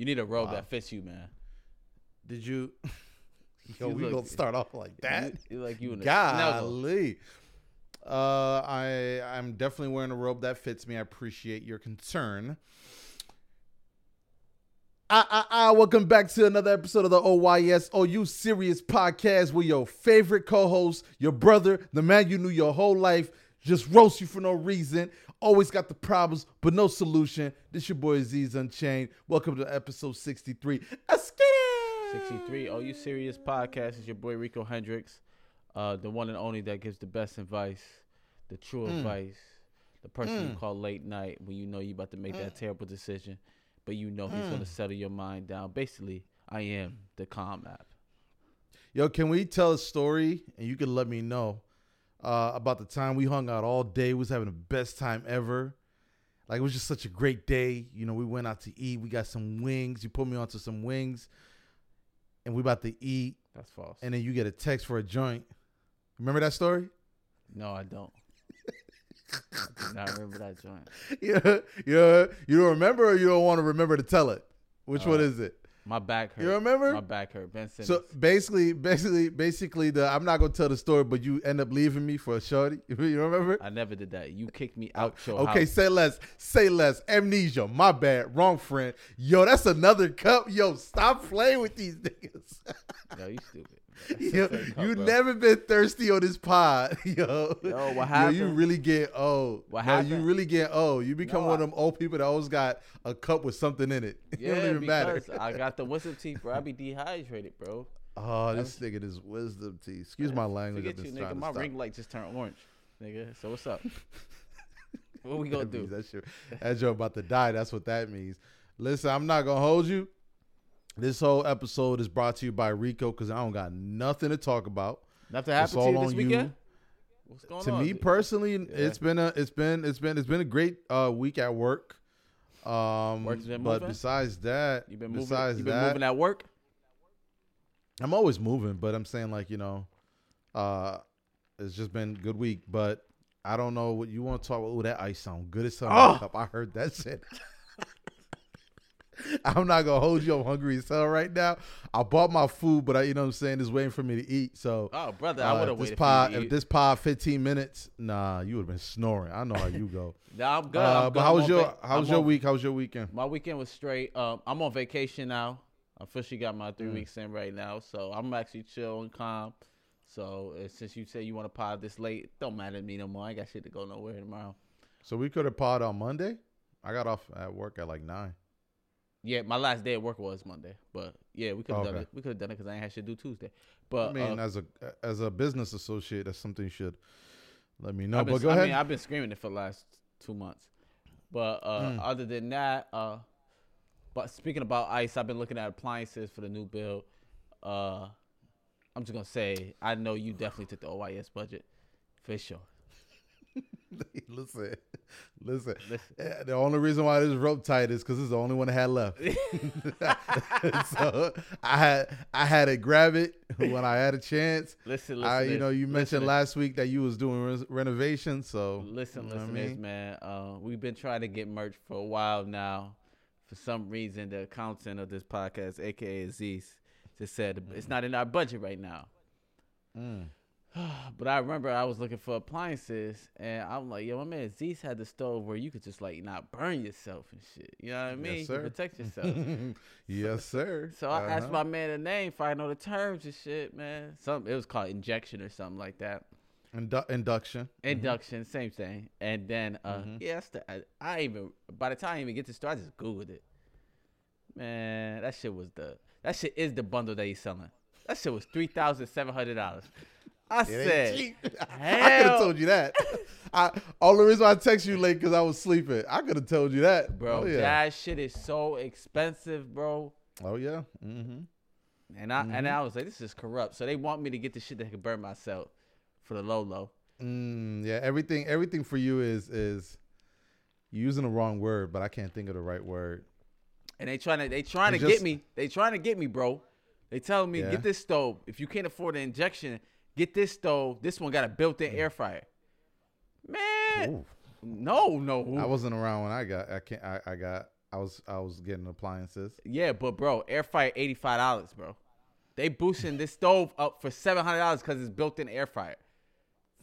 You need a robe Wow. that fits you, man. Did you? Yo, You we look- gonna start off like that? You, you like you in a snuggle. Golly. Uh, I I'm definitely wearing a robe that fits me. I appreciate your concern. Ah, ah, ah, welcome back to another episode of the OYS OU Serious Podcast with your favorite co-host, your brother, the man you knew your whole life, just roast you for no reason. Always got the problems, but no solution. This your boy Z's Unchained. Welcome to episode 63. Let's 63. Oh, you serious podcast is your boy Rico Hendricks, uh, the one and only that gives the best advice, the true Mm. advice, the person you Mm. call late night when you know you're about to make that terrible decision, but you know he's Mm. gonna settle your mind down. Basically, I am the calm app. Yo, can we tell a story and you can let me know uh, about the time we hung out all day? We was having the best time ever. Like it was just such a great day. You know, we went out to eat. We got some wings. You put me onto some wings, and we about to eat. That's false. And then you get a text for a joint. Remember that story? no, I don't. I not remember that joint. yeah, yeah. You don't remember, or you don't want to remember to tell it. Which one Uh, is it? My back hurt. You remember? My back hurt. Ben Simmons. So basically, basically, basically, the I'm not gonna tell the story, but you end up leaving me for a shorty. You remember? I never did that. You kicked me out your Okay, house. say less. Say less. Amnesia. My bad. Wrong friend. Yo, that's another cup. Yo, stop playing with these niggas. Yo, you stupid. That's Yo, you bro. never been thirsty on this pod. Yo, Yo, what Yo, you really get old. What No, You really get old. You become No, one of them old people that always got a cup with something in it. it don't even matter. I got the wisdom teeth, bro. I be dehydrated, bro. Oh, this nigga, this wisdom teeth. Excuse my language. Forget you, nigga. My ring light just turned orange, nigga. So what's up? what we gonna That do? means That shit, that joke about to die. That's what that means. Listen, I'm not gonna hold you. This whole episode is brought to you by Rico because I don't got nothing to talk about. Nothing happened to you this on you. weekend? What's going to on? me personally, it's been a it's been it's been it's been a great uh, week at work. Um, Work's been but moving? besides that, you've been moving. besides You been that, moving at work? I'm always moving. But I'm saying like you know, uh, it's just been a good week. But I don't know what you want to talk about. Oh, that ice sound good as something. Oh! I heard that shit. I'm not gonna hold you. I'm hungry as hell right now. I bought my food, but I, you know what I'm saying, is waiting for me to eat. So Oh, brother, I uh, would if have this waited pod, for you to if this pod 15 minutes, nah, you would have been snoring. I know how you go. Nah, I'm good. Uh, I'm but good. how was your va- how was I'm your on- week? How was your weekend? My weekend was straight. Um, I'm on vacation now. I officially got my three Mm. weeks in right now, so I'm actually chill and calm. So uh, since you say you want to pod this late, don't matter to me no more. I ain't got shit to go nowhere tomorrow. So we could have pod on Monday. I got off at work at like nine. Yeah, my last day at work was Monday, but yeah, we could have done it. We could have done it because I ain't had shit to do Tuesday. But I mean, uh, as a as a business associate, that's something you should let me know. I've been, but go I ahead. mean, I've been screaming it for the last two months. But uh, Mm. other than that, uh, but speaking about ice, I've been looking at appliances for the new build. Uh, I'm just gonna say, I know you definitely took the OYS budget for sure. listen, listen. Listen. Eh, The only reason why this rope tight is because it's the only one I had left. so I had I had to grab it when I had a chance. Listen, listen. I, you know, you mentioned listen, last week that you was doing res- renovations, so Listen, you know what I mean? man. Uh, we've been trying to get merch for a while now. For some reason, the accountant of this podcast, aka Aziz, just said it's not in our budget right now. Mm. But I remember I was looking for appliances, and I'm like, yo, my man Aziz had the stove where you could just like not burn yourself and shit. You know what I mean? Yes, sir. protect yourself. yes, sir. so I asked Uh-huh. my man the name, if I know the terms and shit, man. Some it was called injection or something like that. Indu- induction. Induction, same thing. And then, uh, Mhm. yeah, the, I, I even by the time I even get to store, I just googled it. Man, that shit was the that shit is the bundle that he's selling. That shit was three thousand seven hundred dollars. I It said, cheap. I could have told you that. I only reason why I text you late because I was sleeping. I could have told you that, bro, Oh yeah. that shit is so expensive, bro. oh yeah. Mm-hmm. And I and Mhm. I was like, this is corrupt. So they want me to get the shit that can burn myself for the low low. Mm, yeah. Everything. Everything for you is is you're using the wrong word, but I can't think of the right word. And they trying to they trying to It's get me. They trying to get me, bro. They telling me Yeah. get this stove. If you can't afford the injection, get this stove. This one got a built-in air fryer. Man, Ooh. no, no. I wasn't around when I got. I can't. I, I got. I was I was getting appliances. Yeah, but bro, air fryer eighty five dollars, bro. They boosting this stove up for seven hundred dollars because it's built in air fryer.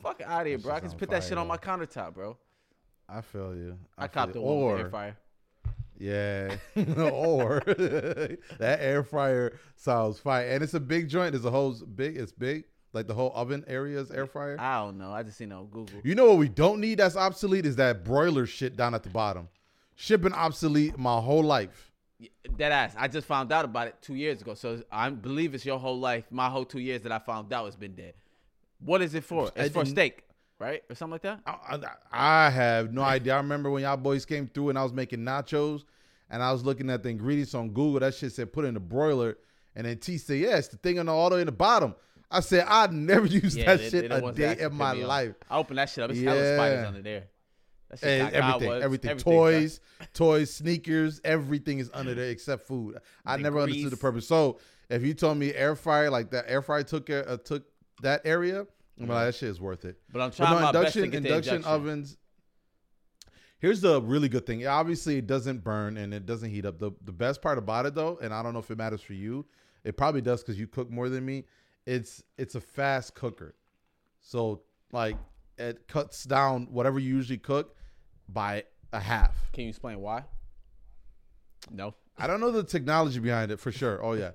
Fuck out of here, bro. I can put that shit on my countertop, bro. I feel you. I, feel copped the one with the Or air fryer. yeah, or that air fryer sounds fire, and it's a big joint. It's a whole big. It's big. Like the whole oven area is air fryer. I don't know. I just seen it on Google. You know what we don't need that's obsolete is that broiler shit down at the bottom. Shipping obsolete my whole life. That ass. I just found out about it two years ago. So I believe it's your whole life. My whole two years that I found out it's been dead. What is it for? It's for steak, right, or something like that. I, I, I have no idea. I remember when y'all boys came through and I was making nachos and I was looking at the ingredients on Google. That shit said put in the broiler. And then T said, yeah, the thing on the all the way in the bottom. I said, I'd never use that they- shit they a day in my life. I opened that shit up. It's hella spiders Yeah. under there. That shit And everything, everything, everything, toys, toys, sneakers, everything is under there except food. I The never understood the purpose. So if you told me air fryer like that, air fryer took uh, took that area, I'm like that shit is worth it. But I'm But trying no, my best to induction, induction induction. ovens. Here's the really good thing. Obviously, it doesn't burn and it doesn't heat up. The the best part about it though, and I don't know if it matters for you, it probably does because you cook more than me. It's it's a fast cooker, so like it cuts down whatever you usually cook by a half. Can you explain why? No. I don't know the technology behind it for sure. Oh yeah,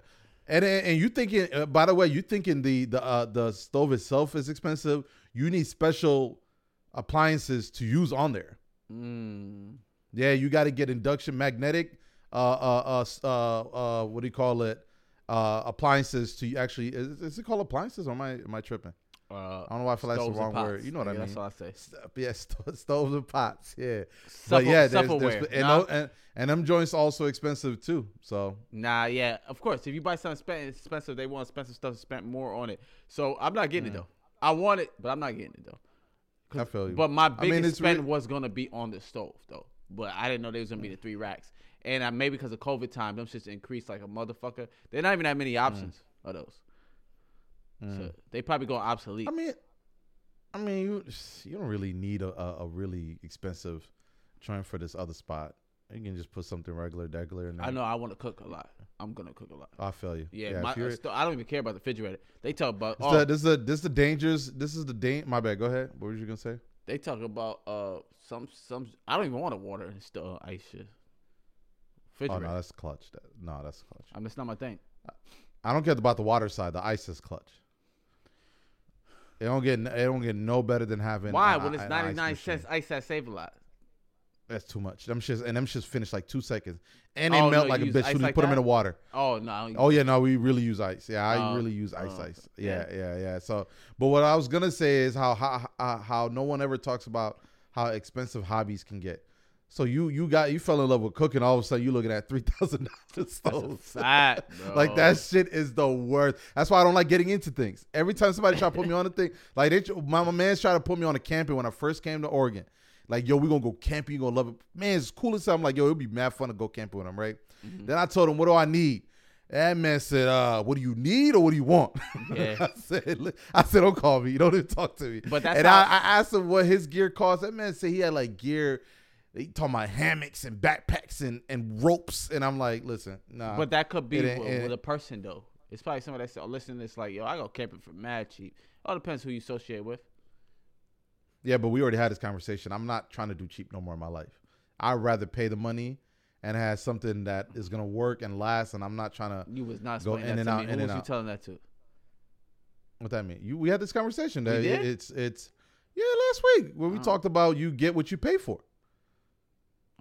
and and, and you thinking uh, by the way, you thinking the the uh, the stove itself is expensive. You need special appliances to use on there. Mm. Yeah, you got to get induction magnetic. Uh, uh, uh, uh, uh, what do you call it? Uh, appliances to actually is, is it called appliances or am I am I tripping? Uh, I don't know why I feel like it's the wrong word. You know what I mean? That's all I say. St- yeah, sto- stoves and pots. Yeah, Supple, but yeah, there's, there's, and, Nah, and and them joints also expensive too. So nah, yeah. Of course, if you buy something expensive, they want expensive stuff to spend more on it. So I'm not getting it though. I want it, but I'm not getting it though. I feel you. But my mean, biggest it's spend re- was gonna be on the stove though. But I didn't know they was gonna be the three racks. And I, maybe because of COVID time, them shits increased like a motherfucker. They're not even that many options of those. So they probably go obsolete. I mean, I mean, you you don't really need a, a, a really expensive joint for this other spot. You can just put something regular, regular. And I know I want to cook a lot. I'm gonna cook a lot. I feel you. Yeah, if my, uh, I don't even care about the refrigerator. They talk about This oh, the, this is the this is the dangers. This is the dang. My bad. Go ahead. What were you gonna say? they talk about uh some some. I don't even want to water and still ice shit. Oh Refrigerator. no, that's clutch. That, no, that's clutch. I'm just not my thing. I don't care about the water side. The ice is clutch. It don't get it don't get no better than having Why? a- when it's an ice 99 machine. cents, ice that save a lot. That's too much. Them shits and them shits finish like two seconds, and they Oh, melt no, like you a use bitch ice when you like put them in that? the water. Oh no. I don't- Oh yeah, no, we really use ice. Yeah, I Oh, really use ice, oh, ice. Yeah, yeah. yeah, yeah. So, but what I was gonna say is how how how, how no one ever talks about how expensive hobbies can get. So you you got you fell in love with cooking. All of a sudden, you looking at three thousand dollars stoves. Fat. Like that shit is the worst. That's why I don't like getting into things. Every time somebody try to put me on a thing, like they, my, my man's trying to put me on a camping when I first came to Oregon. Like, yo, we gonna go camping. You gonna love it, man. It's cool as hell. I'm like, yo, it'll be mad fun to go camping with him, right? Mm-hmm. Then I told him, what do I need? That man said, uh, what do you need or what do you want? Yeah. I said, I said, don't call me. You don't even talk to me. But that's and how- I, I asked him what his gear cost. That man said he had like gear. He talking about hammocks and backpacks and, and ropes. And I'm like, listen, nah. But that could be It with, it- with a person though. It's probably somebody that's oh, listening. It's like, yo, I go camping for mad cheap. All depends who you associate with. Yeah, but we already had this conversation. I'm not trying to do cheap no more in my life. I'd rather pay the money and have something that is gonna work and last. And I'm not trying to. You was not Go in and to out, in Who and was you telling that to? What that mean? You we had this conversation. That it's it's yeah last week where we Oh. talked about you get what you pay for.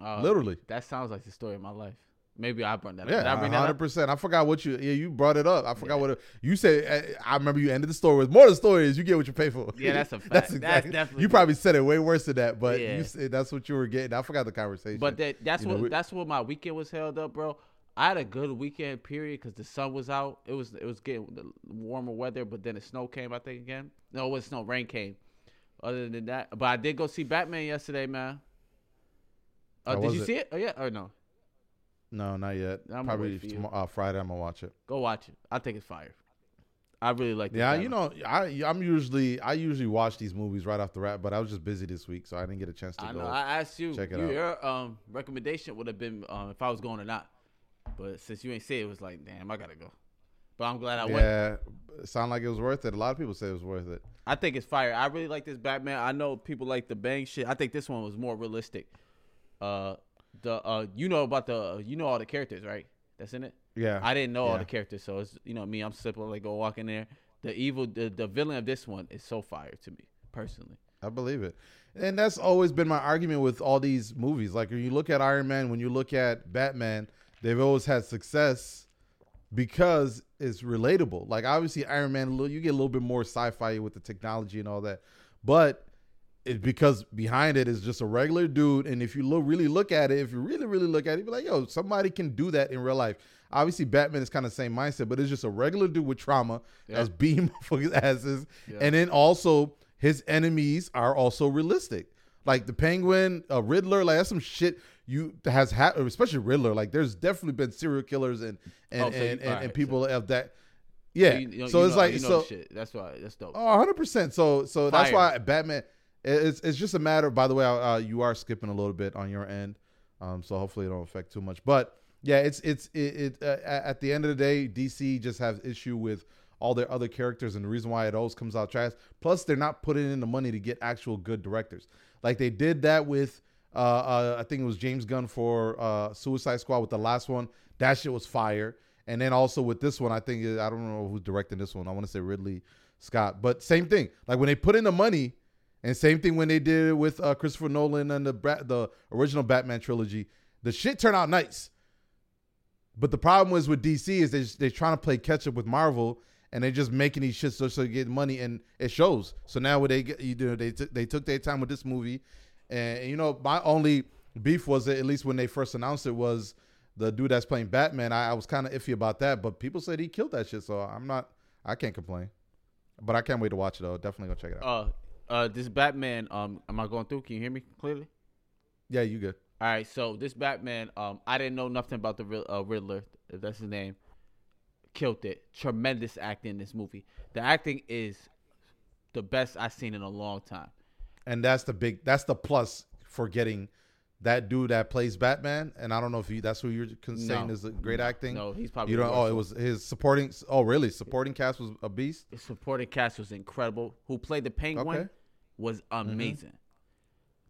Uh, Literally. That sounds like the story of my life. Maybe I brought that up. Yeah, I hundred percent. I forgot what you. Yeah, you brought it up. I forgot Yeah. what it, you said. uh, I remember you ended the story with more. Of the story is you get what you pay for. Yeah, that's a fact. that's exactly, That's definitely you probably said it way worse than that, but Yeah. you said that's what you were getting. I forgot the conversation. But that, that's You know, what we- that's what my weekend was held up, bro. I had a good weekend period because the sun was out. It was it was getting the warmer weather, but then the snow came. I think again. No, it was snow. Rain came. Other than that, but I did go see Batman yesterday, man. Uh, did you it? see it? Oh yeah, or no? no, not yet. I'm Probably wait for you. tomorrow, uh, Friday. I'm gonna watch it. Go watch it. I think it's fire. I really like. Yeah, you know, I I'm usually I usually watch these movies right off the rat, but I was just busy this week, so I didn't get a chance to I go. know. I asked you. check it you, out. Your um, recommendation would have been um, if I was going or not. But since you ain't say it, it was like, damn, I gotta go. But I'm glad I went. yeah, it sounded like it was worth it. A lot of people say it was worth it. I think it's fire. I really like this Batman. I know people like the bang shit. I think this one was more realistic. Uh, the uh, you know about the you know all the characters, right? That's in it. Yeah, I didn't know all the characters, so it's you know me. I'm simple. Like go walk in there. The evil, the, the villain of this one is so fire to me personally. I believe it. And that's always been my argument with all these movies. Like when you look at Iron Man, when you look at Batman, they've always had success because it's relatable. Like obviously Iron Man, you get a little bit more sci-fi with the technology and all that, but it's because behind it is just a regular dude. And if you look really look at it, if you really really look at it, you're like, yo, somebody can do that in real life. Obviously, Batman is kind of the same mindset, but it's just a regular dude with trauma Yeah. that's beating motherfuckers' asses, Yeah. and then also his enemies are also realistic. Like the Penguin, uh, Riddler, like that's some shit you has had, especially Riddler. Like there's definitely been serial killers and and Oh, so you- and, and, alright, and so- people of that. Yeah, you, you know- so it's know- like so. shit. That's why that's dope. Oh, 100 percent. So so that's why Batman. It's it's just a matter. By the way, uh, you are skipping a little bit on your end, um, so hopefully it don't affect too much. But yeah, it's it's it. it uh, at the end of the day, DC just has issue with all their other characters, and the reason why it always comes out trash. Plus, they're not putting in the money to get actual good directors. Like they did that with. Uh, uh, I think it was James Gunn for uh, Suicide Squad with the last one. That shit was fire. And then also with this one, I think I don't know who's directing this one. I want to say Ridley Scott, but same thing. Like when they put in the money, and same thing when they did it with uh, Christopher Nolan and the the original Batman trilogy, the shit turned out nice. But the problem was with DC is they they're trying to play catch up with Marvel, and they're just making these shits so so they get money, and it shows. So now what they get you know they took they took their time with this movie, and you know my only beef was that at least when they first announced it was the dude that's playing Batman. I, I was kind of iffy about that, but people said he killed that shit, so I'm not I can't complain. But I can't wait to watch it though. Definitely go check it out. Uh, uh, this Batman. Um, am I going through? Can you hear me clearly? yeah, you good? All right, so this Batman, um, I didn't know nothing about the uh, Riddler, if that's his name. Killed it. Tremendous acting in this movie. The acting is the best I've seen in a long time. and that's the big that's the plus for getting that dude that plays Batman. And I don't know if you that's who you're saying No. is a great acting. No, he's probably you don't. Oh, it was his supporting. Oh, really? Supporting cast was a beast. The supporting cast was incredible. Who played the Penguin Okay. Was amazing.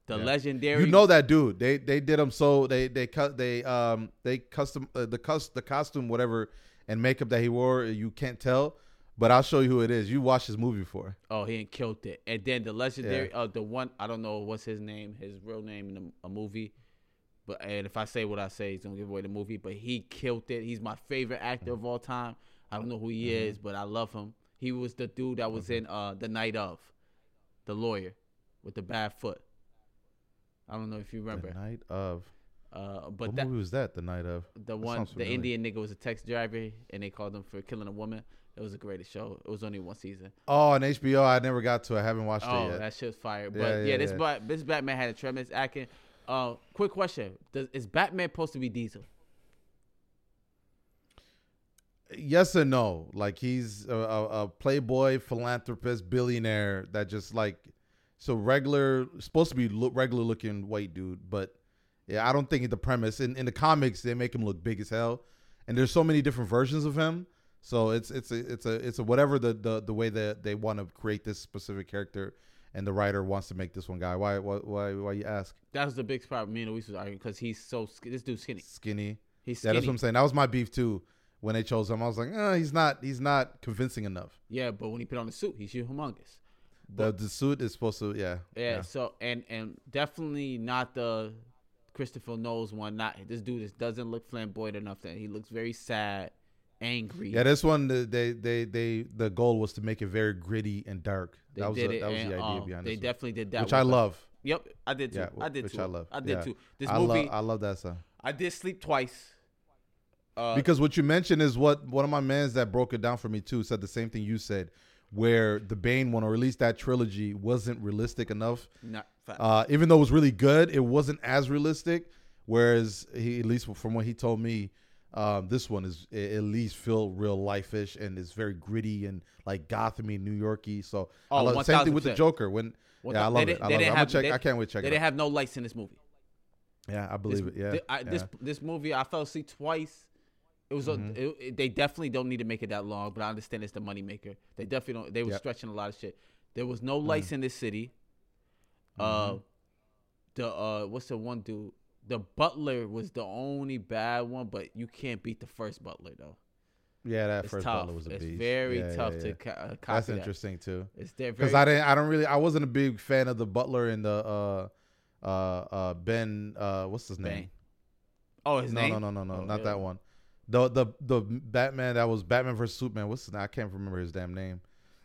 The Yeah. legendary. You know that dude. They they did him so they they cut they um they custom uh, the cus the costume whatever and makeup that he wore. You can't tell, but I'll show you who it is. You watched his movie before. Oh, he killed it. And then the legendary, uh, the one I don't know what's his name, his real name in a, a movie, but and if I say what I say, it's gonna give away the movie. But he killed it. He's my favorite actor of all time. I don't know who he Mm-hmm. is, but I love him. He was the dude that was in uh the night of, the lawyer, with the bad foot. I don't know if you remember. The night of. Uh, but what that movie was that? The night of. the That one, the. Indian nigga was a taxi driver, and they called him for killing a woman. It was the greatest show. It was only one season. Oh, on HBO. I never got to. I haven't watched Oh, it yet. that shit's fire. But Yeah, yeah, yeah, this yeah. This Batman had a tremendous acting. Uh, quick question: Does is Batman supposed to be Diesel? Yes and no. Like he's a, a, playboy, philanthropist, billionaire that just like so regular. Supposed to be look, regular looking white dude, but yeah, I don't think the premise in in the comics they make him look big as hell, and there's so many different versions of him. So it's it's a it's a it's a whatever the the, the way that they want to create this specific character, and the writer wants to make this one guy. Why why why, why you ask? That was the big problem. Me and Luis was arguing because he's so sk- this dude's skinny. Skinny. He's Yeah, that's what I'm saying. That was my beef too. When they chose him, I was like, eh, he's not he's not convincing enough. Yeah, but when he put on the suit, he's humongous. The the suit is supposed to yeah. Yeah, So and and definitely not the Christopher Nolan one. Not this dude. Just doesn't look flamboyant enough. That he looks very sad, angry. Yeah, this one the- they they they the goal was to make it very gritty and dark. they that was did a, it. that was and, the idea um, behind They this, one. definitely did that, which I love. Yep, I did too. Yeah, I did which too. I love. I did Yeah. too. This I movie, love I love that song I did sleep twice. Uh, because what you mentioned is what one of my mans that broke it down for me too said the same thing you said, where the Bane one or at least that trilogy wasn't realistic enough. not Uh, even though it was really good, it wasn't as realistic. Whereas he, at least from what he told me, Um, this one is at least feel real life ish and it's very gritty and like Gothamy, New Yorky. So I Oh, love same thing with the Joker. When What yeah, I love it. I love it. didn't I'm gonna have- check. they- I can't wait to check They it didn't out. have no lights in this movie. Yeah, I This, believe it. Yeah, I- this yeah. this movie, I fell asleep twice. It was. a Mhm. it, they definitely don't need to make it that long, but I understand it's the moneymaker. They definitely don't. They were Yep. stretching a lot of shit. There was no lights in this city. Uh, Mhm. the uh, what's the one dude? The butler was the only bad one, but you can't beat the first butler though. yeah, that It's first tough. butler was a it's beast. very Yeah, tough yeah, to yeah. ca- uh, copy That's that. interesting too. It's there Because. I didn't, I don't really, I wasn't a big fan of the Butler and the uh, uh, uh, Ben. Uh, what's his name? Bane. oh, his no, name? no, no, no, no, Oh, not that one. The the the Batman that was Batman versus Superman. What's his name? I can't remember his damn name.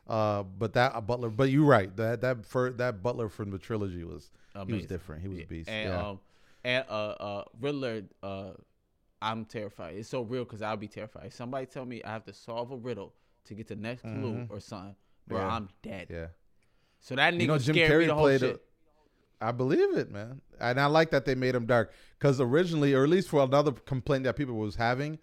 Uh, but that uh, Butler. But you're right. That that for that Butler from the trilogy was he was different. He was a beast. And yeah. um, and uh, uh, Riddler. Uh, I'm terrified. It's so real because I'll be terrified. If somebody tell me I have to solve a riddle to get the next clue Mhm. or something, bro, Yeah. I'm dead. yeah. So that nigga You know, Jim scared me Carrey the whole played. shit. A, I believe it, man, and I like that they made him dark because originally, or at least for another complaint that people was having,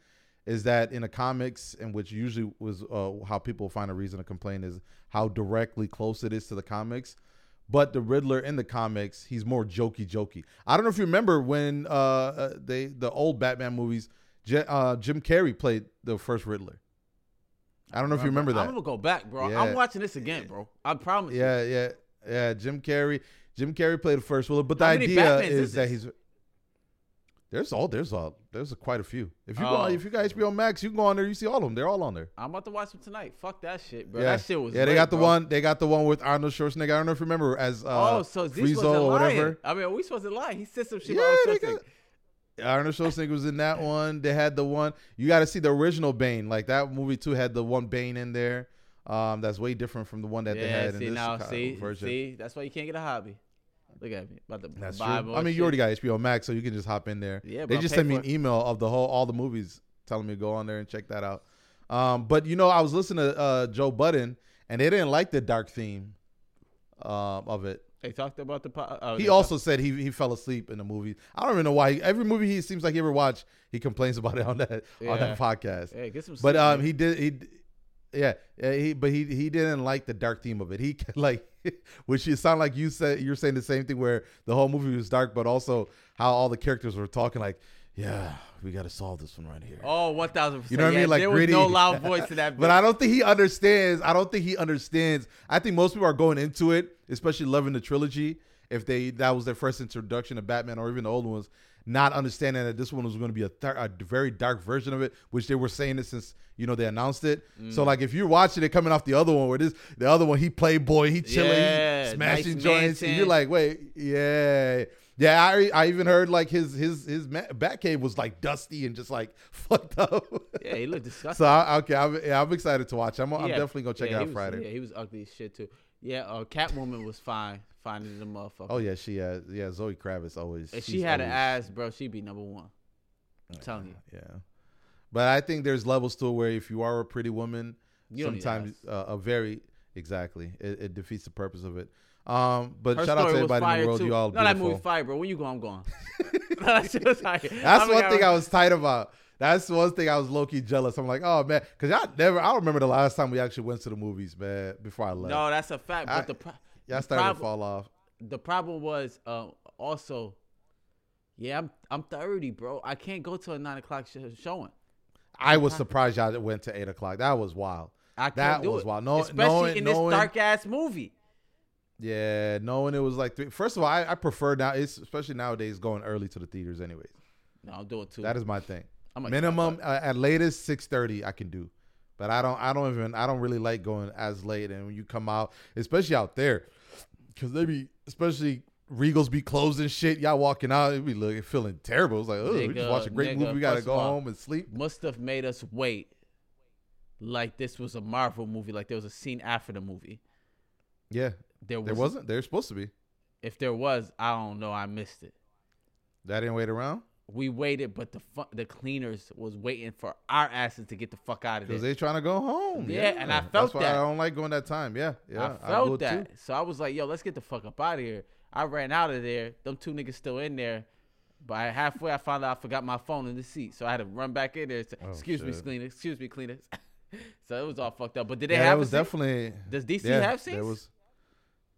is that in the comics, and which usually was uh, how people find a reason to complain, is how directly close it is to the comics. But the Riddler in the comics, he's more jokey, jokey. I don't know if you remember when uh, uh they the old Batman movies, J- uh, Jim Carrey played the first Riddler. I don't know if you remember that. I'm gonna go back, bro. Yeah. I'm watching this again, bro. I promise. you. Yeah, yeah, yeah. Jim Carrey. Jim Carrey played the first one, but the How idea is, is that he's. There's all there's all there's a, quite a few. If you Oh. go on, if you got HBO Max, you can go on there. You see all of them. They're all on there. I'm about to watch them tonight. Fuck that shit, bro. That shit was. yeah. They got the one. They got the one with Arnold Schwarzenegger. I don't know if you remember as uh, oh, so this was or lying. whatever. I mean, are we supposed to lie? He said some shit Yeah, about they Schwarzenegger. got- Arnold Schwarzenegger was in that one. They had the one. You got to see the original Bane. Like that movie too had the one Bane in there. Um, that's way different from the one that they yeah, had see in this now, see, version. see, that's why you can't get a hobby. Look at me, about to That's buy true. more I mean, shit. you already got HBO Max, so you can just hop in there. Yeah, they but just sent me for an email of the whole all the movies, telling me to go on there and check that out. Um, but you know, I was listening to uh, Joe Budden, and they didn't like the dark theme um, of it. They talked about the. po- Uh, He they also said he he fell asleep in the movie. I don't even know why. Every movie he seems like he ever watched, he complains about it on that on Yeah. that podcast. Yeah, get some. But sleep, um, man. he did he, yeah, yeah, he but he he didn't like the dark theme of it. He like, which you sound like you said you're saying the same thing where the whole movie was dark, but also how all the characters were talking like, yeah, we got to solve this one right here. Oh, one thousand percent. You know what I mean? Like there gritty. was no loud voice in that. but. I don't think he understands. I don't think he understands. I think most people are going into it, especially loving the trilogy, if they that was their first introduction to Batman or even the old ones, not understanding that this one was going to be a, th- a very dark version of it, which they were saying it since you know they announced it. So Mm. like if you're watching it coming off the other one, where this the other one he playboy, he chilling, Yeah, he smashing nice joints, and you're like, wait, yeah. Yeah, I I even heard like his his his Batcave was like dusty and just like fucked up. Yeah, he looked disgusting. So I, okay, I'm, yeah, I'm excited to watch. I'm, I'm definitely gonna check yeah, it out was- Friday. Yeah, he was ugly as shit too. Yeah, uh, Catwoman was fine, finding the motherfucker. Oh yeah, she uh, yeah Zoe Kravitz always. If she had an ass, bro, she'd be number one. I'm telling you. Yeah, but I think there's levels to it where if you are a pretty woman, You sometimes uh, a very exactly it, it defeats the purpose of it. Um, but Her shout out to everybody in the world. too. You all no, that beautiful. movie fire, bro. When you go, I'm going. that shit was fire. That's I'm one thing I was tight about. That's one thing I was low key jealous. I'm like, oh man, because I never. I don't remember the last time we actually went to the movies, man. Before I left, No, that's a fact. But I- the pro- y'all the started to fall off. the problem was uh, also, yeah, I'm I'm 30, bro. I can't go to a nine o'clock sh- showing. I was surprised y'all went to eight o'clock. That was wild. I can't That do was it. wild. No- especially knowing- in this knowing- dark ass movie. Yeah, knowing it was like three. First of all, I, I prefer now. It's especially nowadays going early to the theaters. Anyways, No, I'll do it too. that is my thing. I'm like, Minimum uh, at latest six thirty I can do, but I don't. I don't even. I don't really like going as late. And when you come out, especially out there, because they be especially. Regals be closed and shit. Y'all walking out, it be looking feeling terrible. It's like, oh, we just watched a great nigga, movie. We gotta go all, home and sleep. must have made us wait like this was a Marvel movie, like there was a scene after the movie. Yeah, There was there wasn't. There's supposed to be. If there was, I don't know. I missed it. That didn't wait around We waited, but the fu- the cleaners was waiting for our asses to get the fuck out of there. because they trying to go home. Yeah, and I That's felt why that. I don't like going that time. Yeah, yeah. I felt too. that. So I was like, yo, let's get the fuck up out of here. I ran out of there. Them two niggas still in there. By halfway, I found out I forgot my phone in the seat, so I had to run back in there. Say, Oh, excuse me, cleaner. Excuse me, cleaners. so it was all fucked up. But did they yeah, have that a was definitely. Does DC yeah, have there scenes? was.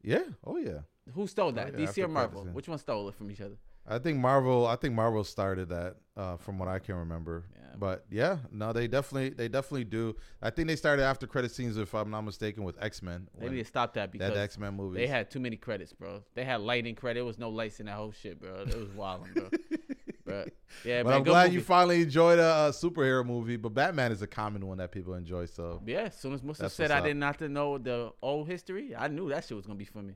Yeah. Oh yeah. Who stole oh, that? yeah, DC or Marvel? Which one stole it from each other? I think Marvel. I think Marvel started that, uh, from what I can remember. Yeah. But yeah, no, they definitely, they definitely do. I think they started after credit scenes, if I'm not mistaken, with X Men. They need to stop that because that X Men movie. they had too many credits, bro. They had lighting credit. There was no lights in that whole shit, bro. It was wild, bro. but yeah, but man, I'm glad movie. you finally enjoyed a, superhero movie. But Batman is a common one that people enjoy. So Yeah, as soon as Musa said I up. did not have to know the old history, I knew that shit was gonna be for me.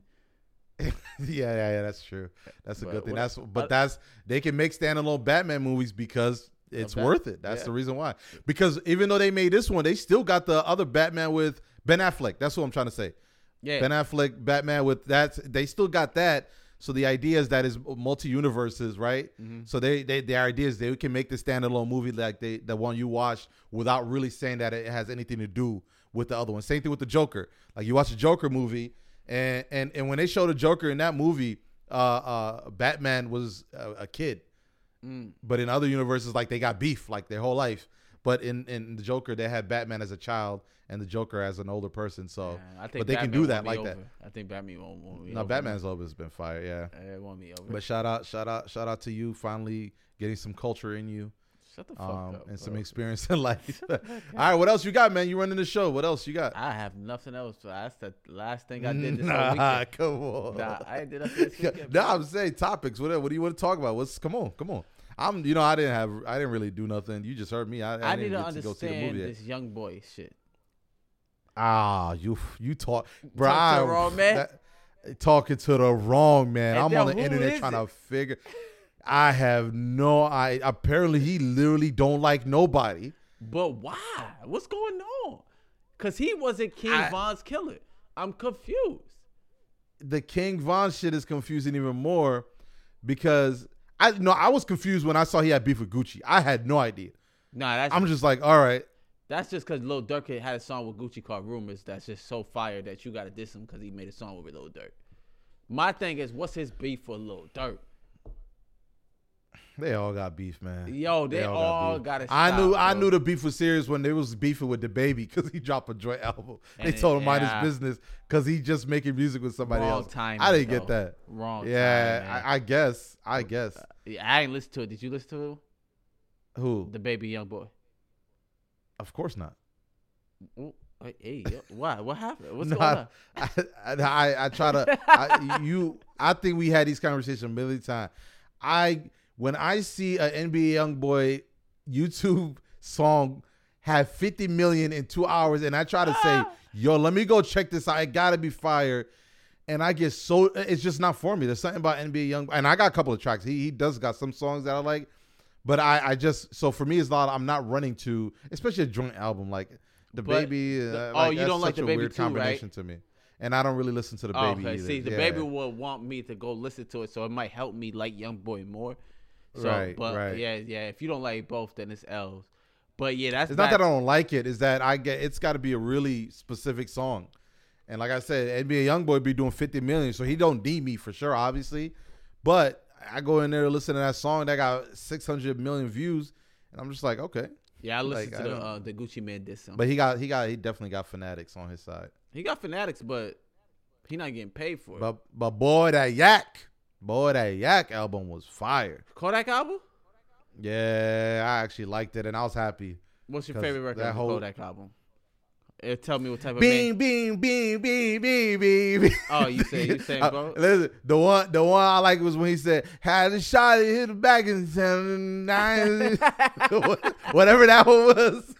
yeah, yeah, yeah, that's true. That's a But good thing. what- That's but but- that's they can make standalone Batman movies because it's worth it. That's yeah. the reason why. Because even though they made this one, they still got the other Batman with Ben Affleck. That's what I'm trying to say. Yeah, Ben Affleck Batman with that. They still got that. So the idea is that is multi universes, right? Mhm. So they, they their idea is they can make the standalone movie like they the one you watched without really saying that it has anything to do with the other one. Same thing with the Joker. Like you watch a Joker movie, and and and when they showed the Joker in that movie, uh, uh, Batman was a, a kid, Mm. but in other universes, like they got beef like their whole life. But in in the Joker, they had Batman as a child and the Joker as an older person. So Yeah, I think but they can do that like that. I think Batman won't won me no, over. Batman's always been fire. Yeah. It won me over. But shout out, shout out, shout out to you finally getting some culture in you Shut the fuck um, up, and some experience in life. All right, what else you got, man? You running the show. What else you got? I have nothing else. That's the last thing I did this nah, weekend. come on. Nah, I did nothing this weekend. bro. I'm saying topics. What, what do you want to talk about? What's come on, come on. I'm, you know, I didn't have, I didn't really do nothing. You just heard me. I, I, I didn't need to get to go see the understand movie. yet. this young boy shit. Ah, you, you talk, bro. Talk to the I- wrong man? that- talking to the wrong man. And I'm on the internet trying it? to figure. I have no. I apparently he literally don't like nobody. But why? What's going on? Cause he wasn't King I- Von's killer. I'm confused. the King Von shit is confusing even more because I no, I was confused when I saw he had beef with Gucci. I had no idea. Nah, that's I'm just like, all right, that's just cause Lil Durk had a song with Gucci called Rumors. That's just so fire that you gotta diss him cause he made a song with Lil Durk. My thing is, what's his beef with Lil Durk? They all got beef, man. Yo, they, all, beef. gotta. I stop, knew I knew the beef was serious when they was beefing with the baby because he dropped a joint album. they it- told him mind yeah. his business because he just making music with somebody Wrong else. timing, I didn't get that. Wrong. yeah. I, I guess. I guess. Uh, yeah, I ain't listen to it. Did you listen to Who? the baby young boy? Of course not. Ooh, Hey, hey, why? What happened? What's No, going on? I, I, I, I try to I, you. I think we had these conversations a million times. I when I see an NBA YoungBoy YouTube song have 50 million in two hours, and I try to say, "Yo, let me go check this out. It gotta be fired. And I get so it's just not for me. There's something about NBA young, and I got a couple of tracks. He he does got some songs that I like, but I I just so for me it's not. I'm not running to, especially a joint album like the But baby. the- uh, oh, you don't like The a Baby weird too, right? combination to me. And I don't really listen to the Oh, baby. okay. either. See, the Yeah. baby will want me to go listen to it, so it might help me like Young Boy more. So, Right, but right. yeah, yeah. If you don't like both, then it's L's. But yeah, that's It's not back- that I don't like it. Is that I get it's got to be a really specific song. And like I said, NBA YoungBoy be a young boy be doing 50 million, so he don't need me for sure, obviously. But I go in there to listen to that song that got 600 million views, and I'm just like, okay. Yeah, I listened like, to I the uh, the Gucci Mane diss song. But he got he got he definitely got fanatics on his side. he got fanatics, but he not getting paid for it. But but boy, that Yak, boy, that Yak album was fire. Kodak album. Yeah, I actually liked it, and I was happy. What's your favorite record that whole- Kodak album? It tell me what type of Beam, beam, beam, beam, beam, beam. beam. Oh, you say you saying Uh, bro? listen, the one, the one I like was when he said, "Had a shot, it hit the back in seven nine, whatever that one was."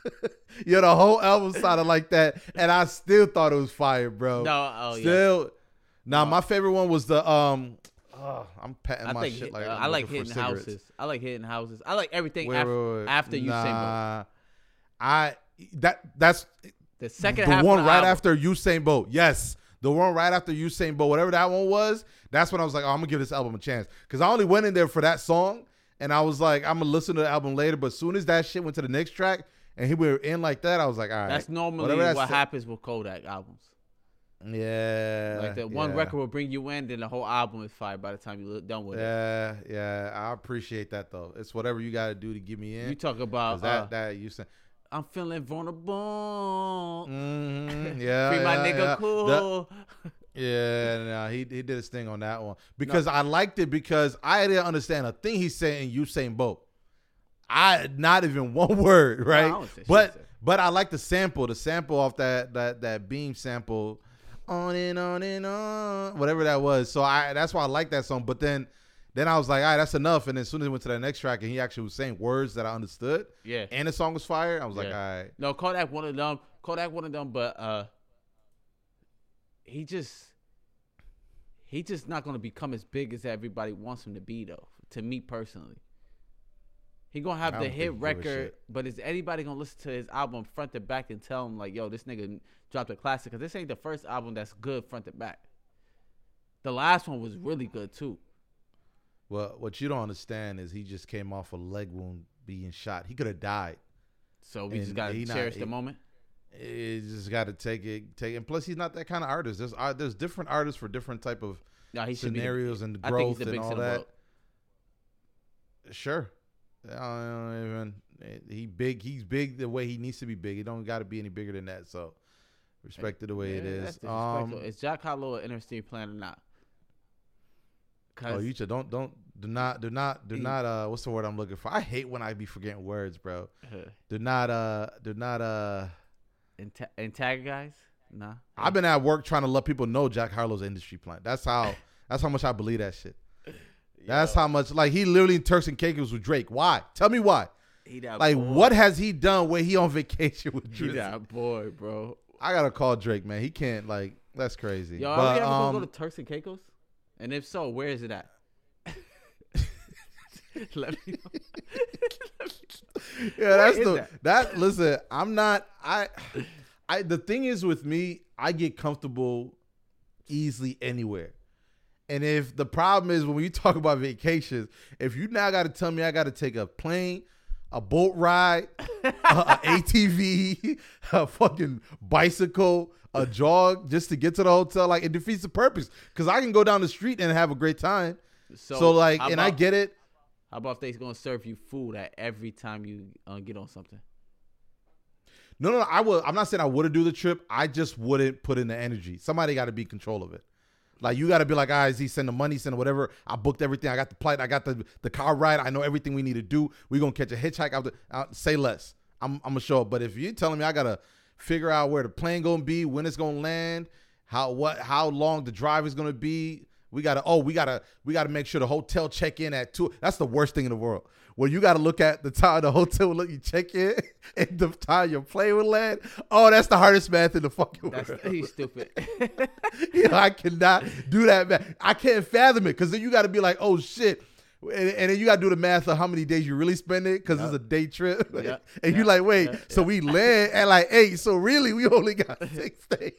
Yo, the whole album sounded like that, and I still thought it was fire, bro. No, oh yeah. still. Now, No. my favorite one was the um. Oh, I'm patting I my think shit hit- like uh, I'm like hitting cigarettes. houses. I like hitting houses. I like everything Wait, af- wait, wait. after Usain Bolt. nah, I that that's The second the half one of the right album, after Usain Bolt. Yes, the one right after Usain Bolt, whatever that one was. That's when I was like, oh, I'm gonna give this album a chance because I only went in there for that song, and I was like, I'm gonna listen to the album later. But as soon as that shit went to the next track, and he were in like that, I was like, all right, That's normally what sa- happens with Kodak albums. Yeah. Like that one yeah. record will bring you in, then the whole album is fire by the time you're done with it. Yeah, yeah. I appreciate that though. It's whatever you got to do to get me in. You talk about that uh, that you said. I'm feeling vulnerable. Mhm, yeah, Free my yeah, nigga yeah. The- Yeah, no, he he did his thing on that one because I liked it because I didn't understand a thing he's saying. You saying both. I not even one word, right? shit, but but I like the sample, the sample off that that that beam sample, on and on and on, whatever that was. So I that's why I like that song. But then then I was like, all right, that's enough. And as soon as he went to that next track and he actually was saying words that I understood, yeah. and the song was fire, I was like, all right, No, Kodak one of them. Kodak one of them, but uh, he just he just not gonna become as big as everybody wants him to be, though. To me personally, he gonna have the hit think he give a record, but is anybody gonna listen to his album front to back and tell him like, "Yo, this nigga dropped a classic"? Because this ain't the first album that's good front to back. The last one was really good too. Well, what you don't understand is he just came off a leg wound being shot. He could have died. So we just gotta he not- cherish he- the moment. You just got to take it, take. And plus, he's not that kind of artist. There's uh, there's different artists for different type of No, he be the- scenarios and I think he's growth the and all that. Sure, I don't even. He big. He's big the way he needs to be big. He don't got to be any bigger than that. So, respect it the way it Yeah, is. Um, is Jack Harlow an interstate plan or not? oh, you should don't don't do not do not do He- not. Uh, what's the word I'm looking for? I hate when I be forgetting words, bro. Do not uh do not uh. Anta- antagonize? Nah. I've been at work trying to let people know Jack Harlow's industry plant. That's how. That's how much I believe that shit. That's how much. Like he literally in Turks and Caicos with Drake. Why? Tell me why. He that Like boy. what has he done where he on vacation with He Drake? that boy, bro. I gotta call Drake, man. He can't like. That's crazy. Yo, are we ever um, gonna go to Turks and Caicos? And if so, where is it at? Let me know. yeah, that's the that? that? Listen, I'm not. I, I. The thing is with me, I get comfortable easily anywhere. And if the problem is when you talk about vacations, if you now got to tell me I got to take a plane, a boat ride, a, a ATV, a fucking bicycle, a jog just to get to the hotel, like it defeats the purpose. Because I can go down the street and have a great time. So, like, how and I get it. How about if they gonna serve you food at every time you uh, get on something? No, no, no, I would. I'm not saying I wouldn't do the trip. I just wouldn't put in the energy. Somebody got to be in control of it. Like you got to be like, ah, is send the money, send whatever. I booked everything. I got the flight. I got the the car ride. I know everything we need to do. We gonna catch a hitchhike out the. Say less. I'm I'm gonna show up. But if you're telling me I gotta figure out where the plane gonna be, when it's gonna land, how what how long the drive is gonna be. We gotta oh we gotta we gotta make sure the hotel check in at two. That's the worst thing in the world. Where you gotta look at the time the hotel will let you check in and the time your plane will land. Oh, that's the hardest math in the fucking That's world. he's stupid. you know, I cannot do that math. I can't fathom it because then you got to be like, oh shit. And, and then you got to do the math of how many days you really spend it because it's a day trip. Yeah. and you're like, wait, so we land at like eight. So really, we only got six days.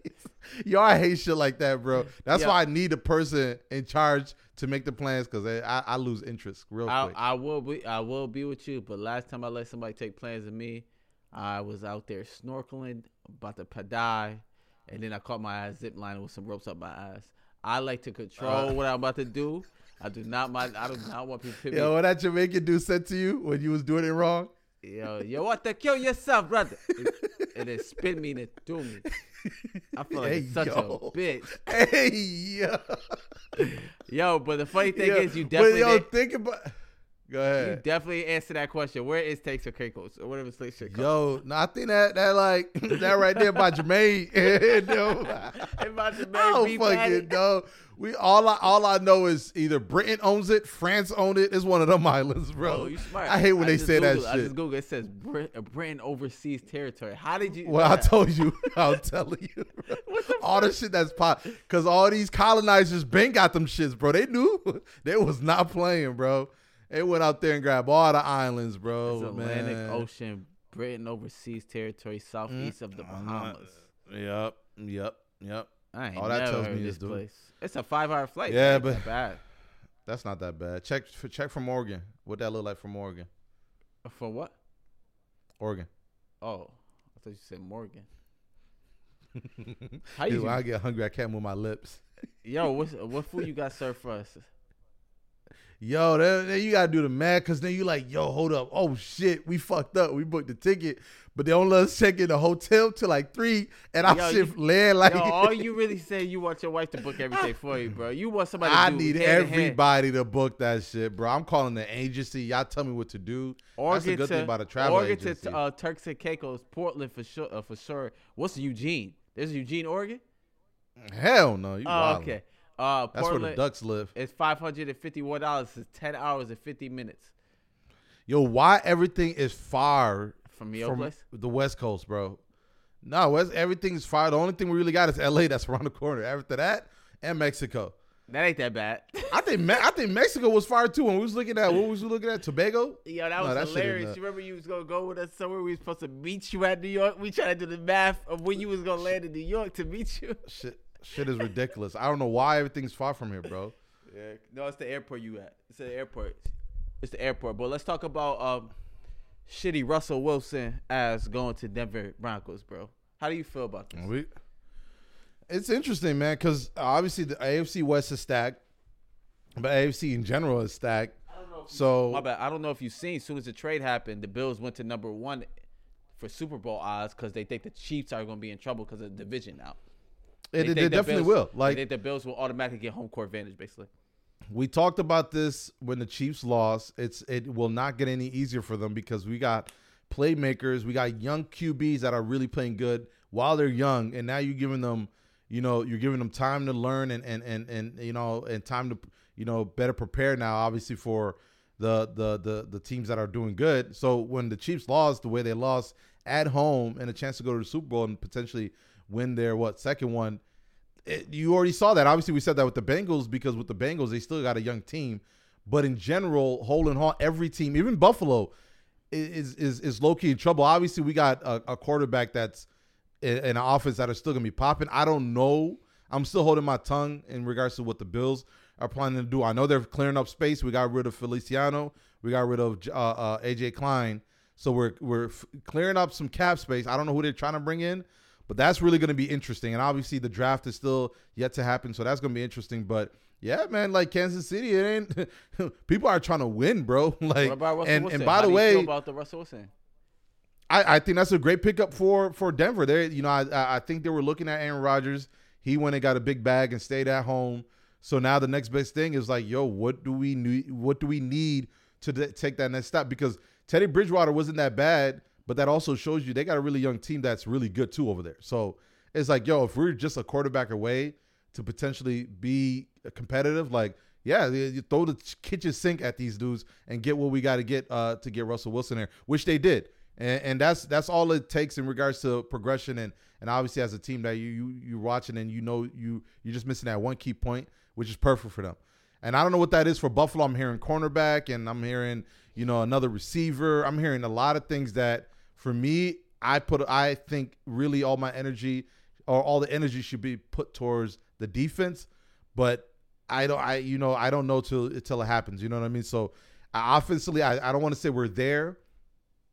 I hate shit like that, bro. That's why I need a person in charge to make the plans because I, I lose interest real I, quick. I will be I will be with you, but last time I let somebody take plans of me, I was out there snorkeling, about to die, and then I caught my ass zip lining with some ropes up my ass. I like to control Uh. what I'm about to do. I do not mind. I do not want people to. Yo, what that Jamaican dude said to you when you was doing it wrong? Yo, you want to kill yourself, brother? and then spin me and threw me. I feel like Hey, such yo. a bitch. Hey, yo. Yo, but the funny thing Yo, is, you but definitely yo, did- think about. Go you ahead. definitely answer that question. Where is Takes or Caicos or whatever Slick shit called? Yo, no, I think that that like that right there by Jermaine. Yo, About to I don't fucking know. We all I all I know is either Britain owns it, France owns it. It's one of them islands, bro. Oh, you smart. I hate when they just say that Googled- I just Google. It says uh, Britain overseas territory. How did you? Well, I told you, I'll tell you. bro. all the shit that's pop, cause all these colonizers been got them shits, bro. They knew they was not playing, bro. They went out there and grabbed all the islands, bro. It's Atlantic man. Ocean, Britain overseas territory, southeast of the I'm Bahamas. Yep, yep, yep. I ain't all that tells me this is, dude. place. It's a five-hour flight. Yeah, Yeah, but but- bad. That's not that bad. Check for, check from Oregon. What that look like from Oregon? Uh, for what? Oregon. Oh, I thought you said Morgan. How you? When I get hungry, I can't move my lips. Yo, what what food you got served for us? Yo, then, you gotta do the math because then you like, yo, hold up. Oh shit, we fucked up. We booked the ticket, but they don't let us check in the hotel till like three, and I Yo, shit you- land like Yo, all you really say you want your wife to book everything for you, bro. You want somebody. I do need hand to hand. everybody to book that shit, bro. I'm calling the agency. Y'all tell me what to do. That's the Oregon good to, thing about a travel Oregon agency. to uh, Turks and Caicos, Portland for sure. Uh, for sure. What's Eugene? There's Eugene, Oregon. Hell no, you Oh, okay. Uh, That's where the ducks live. It's five hundred and fifty-one dollars. It's ten hours and fifty minutes Yo, why everything is far from your from place. the West Coast, bro? No, West everything's far. The only thing we really got is LA. That's around the corner. After that, and Mexico. That ain't that bad. I think Me- I think Mexico was far too. When we was looking at what was we looking at Tobago? Yo, that No, was that hilarious. You remember you was gonna go with us somewhere? We was supposed to meet you at New York. We tried to do the math of when you was gonna land in New York to meet you. Shit, shit is ridiculous. I don't know why everything's far from here, bro. Yeah, no, it's the airport you at. It's the airport. It's the airport. But let's talk about um, shitty Russell Wilson as going to Denver Broncos, bro. How do you feel about this? We, it's interesting, man, because obviously the AFC West is stacked, but AFC in general is stacked. So My bad. I don't know if you've seen. As soon as the trade happened, the Bills went to number one for Super Bowl odds because they think the Chiefs are going to be in trouble because of the division now. It, They definitely Bills- will. Like they the Bills will automatically get home court advantage, basically. we talked about this when the Chiefs lost. It's it will not get any easier for them because we got playmakers, we got young QBs that are really playing good while they're young, and now you're giving them, you know, you're giving them time to learn and and and and you know, and time to you know better prepare now, obviously for the the the the teams that are doing good. So when the Chiefs lost the way they lost at home and a chance to go to the Super Bowl and potentially win their what second one it, you already saw that. Obviously, we said that with the Bengals because with the Bengals, they still got a young team. But in general, Hole and Hall, every team, even Buffalo, is is is low key in trouble. Obviously, we got a, a quarterback that's in, an offense that are still gonna be popping. I don't know. I'm still holding my tongue in regards to what the Bills are planning to do. I know they're clearing up space. We got rid of Feliciano. We got rid of uh, uh, AJ Klein. So we're we're f- clearing up some cap space. I don't know who they're trying to bring in, but that's really going to be interesting. And obviously, the draft is still yet to happen, so that's going to be interesting. But yeah, man, like Kansas City, it ain't. people are trying to win, bro. like, and Wilson? and by How the do you feel way, about the Russell Wilson. I, I think that's a great pickup for for Denver. They, you know, I- I think they were looking at Aaron Rodgers. He went and got a big bag and stayed at home. So now the next best thing is like, yo, what do we need? What do we need to d- take that next step? Because Teddy Bridgewater wasn't that bad, but that also shows you they got a really young team that's really good too over there. So it's like, yo, if we're just a quarterback away to potentially be competitive, like, yeah, you throw the kitchen sink at these dudes and get what we got to get uh, to get Russell Wilson there, which they did, and, and that's that's all it takes in regards to progression and and obviously as a team that you you you're watching and you know you you're just missing that one key point, which is perfect for them. And I don't know what that is for Buffalo. I'm hearing cornerback and I'm hearing, you know, another receiver. I'm hearing a lot of things that for me, I put I think really all my energy or all the energy should be put towards the defense, but I don't I you know, I don't know till till it happens, you know what I mean? So offensively, I, I don't want to say we're there,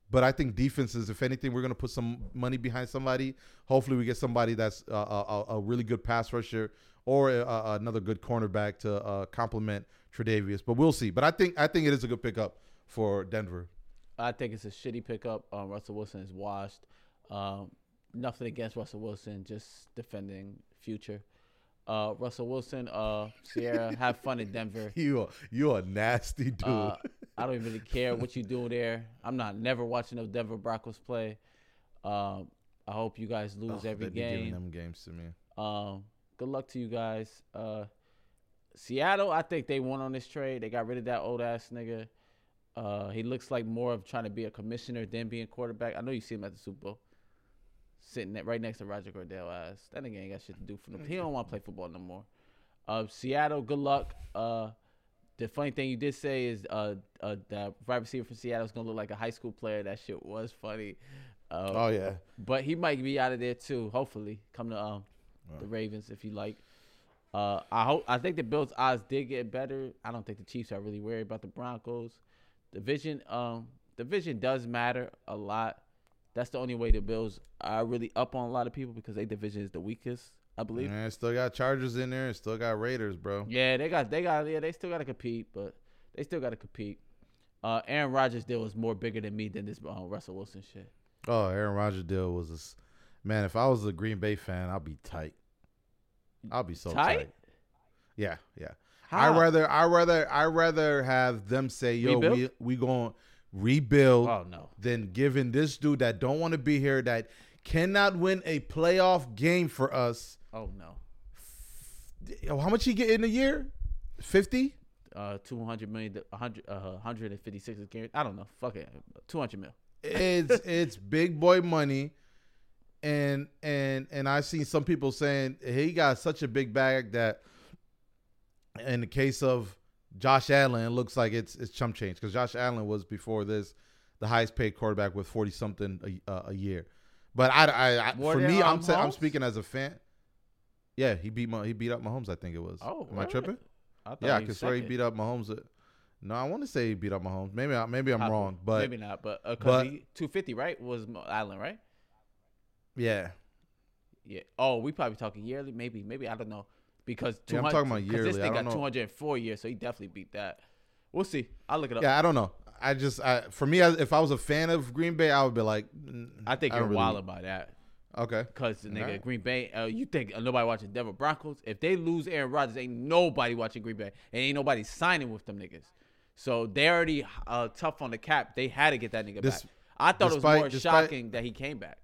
but I think defenses, if anything, we're going to put some money behind somebody. Hopefully, we get somebody that's a, a, a really good pass rusher or uh, another good cornerback to uh, complement Tredavious. But we'll see. But I think I think it is a good pickup for Denver. I think it's a shitty pickup. Um, Russell Wilson is washed. Um, nothing against Russell Wilson, just defending future. Uh, Russell Wilson, uh, Ciara, have fun in Denver. You are, you a nasty dude. Uh, I don't even really care what you do there. I'm not never watching the Denver Broncos play. Um, I hope you guys lose Ugh, every be giving them games to me. Um, good luck to you guys. Uh, Seattle, I think they won on this trade. They got rid of that old ass nigga. Uh, he looks like more of trying to be a commissioner than being quarterback. I know you see him at the Super Bowl, sitting right next to Roger Goodell ass. That nigga ain't got shit to do for them. He don't want to play football no more. Uh, Seattle, good luck. Uh, the funny thing you did say is uh, uh, the wide receiver from Seattle is gonna look like a high school player. That shit was funny. Uh, Oh yeah. but he might be out of there too. Hopefully, come to um the Ravens if you like. Uh, I hope I think the Bills' odds did get better. I don't think the Chiefs are really worried about the Broncos. Division um division does matter a lot. That's the only way the Bills are really up on a lot of people because their division is the weakest, I believe. Man, still got Chargers in there, and still got Raiders, bro. Yeah, they got they got yeah, they still got to compete, but they still got to compete. Uh, Aaron Rodgers deal was more bigger than me than this uh, Russell Wilson shit. Oh, Aaron Rodgers deal was this man. If I was a Green Bay fan, I'd be tight. I'll be so tight. Tight? Yeah, yeah. How? I rather, I rather, I rather have them say, "Yo, Rebuild? we we going rebuild," Oh no. than giving this dude that don't want to be here, that cannot win a playoff game for us. Oh no. How much he get in a year? Fifty. Uh, two hundred million, hundred, uh, hundred and fifty six is guaranteed. I don't know. Fuck it, two hundred mil. it's it's big boy money and and and i've seen some people saying he got such a big bag that in the case of josh allen it looks like it's it's chump change because josh allen was before this the highest paid quarterback with 40 something a, uh, a year but i i, I for me i'm um, saying i'm speaking as a fan yeah he beat Ma- he beat up Mahomes. I think it was. Oh, am I tripping? I Yeah, I can swear he beat up Mahomes. uh, No, I want to say he beat up Mahomes. Maybe I, maybe I'm Possible. wrong, but maybe not. But because but- he two fifty right was Allen right? yeah, Yeah. Oh, we probably talking yearly. Maybe. Maybe I don't know. Because Yeah, I'm talking about yearly. This I thing don't got know. two hundred and four years, so he definitely beat that. We'll see. I'll look it up. Yeah, I don't know. I just, I, for me, if I was a fan of Green Bay, I would be like, I think don't you're really- wilding by that. Okay, Because the nigga Alright. Green Bay, uh, you think uh, nobody watching Denver Broncos? If they lose Aaron Rodgers, ain't nobody watching Green Bay, and ain't nobody signing with them niggas. So they already uh, tough on the cap. They had to get that nigga Dis- back. I thought it was more despite- shocking that he came back.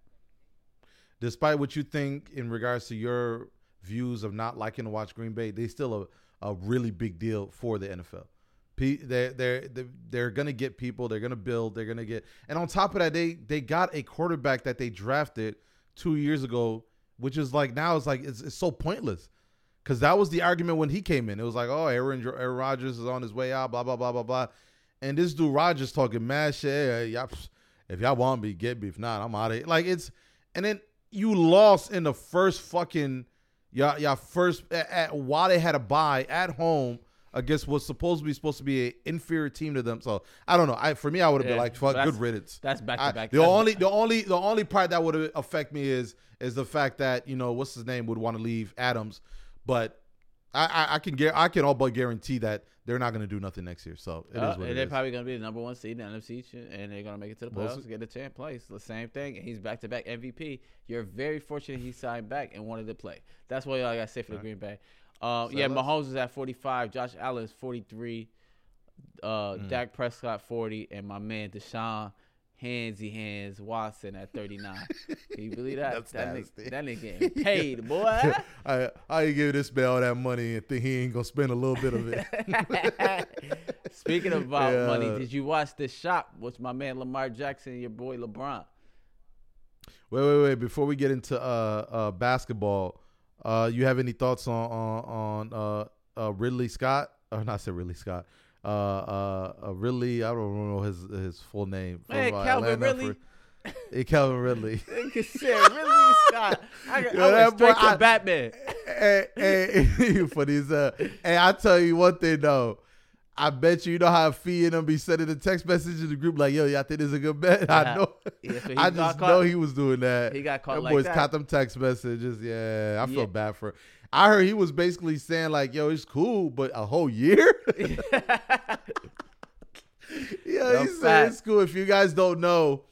despite what you think in regards to your views of not liking to watch Green Bay, they still a, a really big deal for the NFL. Pe- They're they're they're, gonna get people. They're gonna build. They're gonna get. And on top of that, they they got a quarterback that they drafted two years ago, which is like now it's like it's, it's so pointless. Because that was the argument when he came in. It was like, oh, Aaron, Aaron Rodgers is on his way out, blah blah blah blah blah. And this dude Rodgers talking mad shit. Hey, if y'all want me, get me. If not, I'm out of here. Like it's, and then you lost in the first fucking y'all y'all first at, at while they had a bye at home against what's supposed to be supposed to be an inferior team to them. So I don't know. I for me, I would have been like, fuck, good riddance. That's back to back. the That's- only the only the only part that would affect me is is the fact that you know what's his name would want to leave Adams, but I I, I can get I can all but guarantee that they're not going to do nothing next year. So it is Uh, what and they're is. probably gonna be the number one seed in the NFC, and they're gonna make it to the playoffs, see. get a champ place. The same thing, and he's back to back MVP. You're very fortunate he signed back and wanted to play. That's what I gotta say for the Green Bay. Say yeah. Mahomes is at 45. Josh Allen is 43. Uh, Hmm. Dak Prescott 40, and my man Deshaun Handsy Hands Watson at 39. Can you believe that? That's that, nasty. nigga, that nigga getting paid, boy. I I give this man all that money and think he ain't gonna spend a little bit of it. Speaking about Yeah. money, did you watch the shop? What's my man Lamar Jackson and your boy LeBron? Wait, wait, wait. Before we get into uh, uh, basketball, uh, you have any thoughts on on, on uh, uh, Ridley Scott? Or not say Ridley Scott. Uh, uh, uh, Ridley. I don't know his his full name. Man, uh, Calvin Atlanta Ridley. for- Hey, Calvin Ridley. Said Ridley Scott. I, got, Yo, I went that boy, to I- Batman. hey, hey, for these. Uh, hey, I tell you one thing though. I bet you, you know how Fee and them be sending the text message in the group like, "Yo, y'all think this is a good bet?" I know. Yeah, so I just caught- know he was doing that. He got caught Them like boys that. caught them text messages. Yeah, I feel Yeah. bad for. I heard he was basically saying like, "Yo, it's cool, but a whole year." yeah, No he said it's cool. If you guys don't know,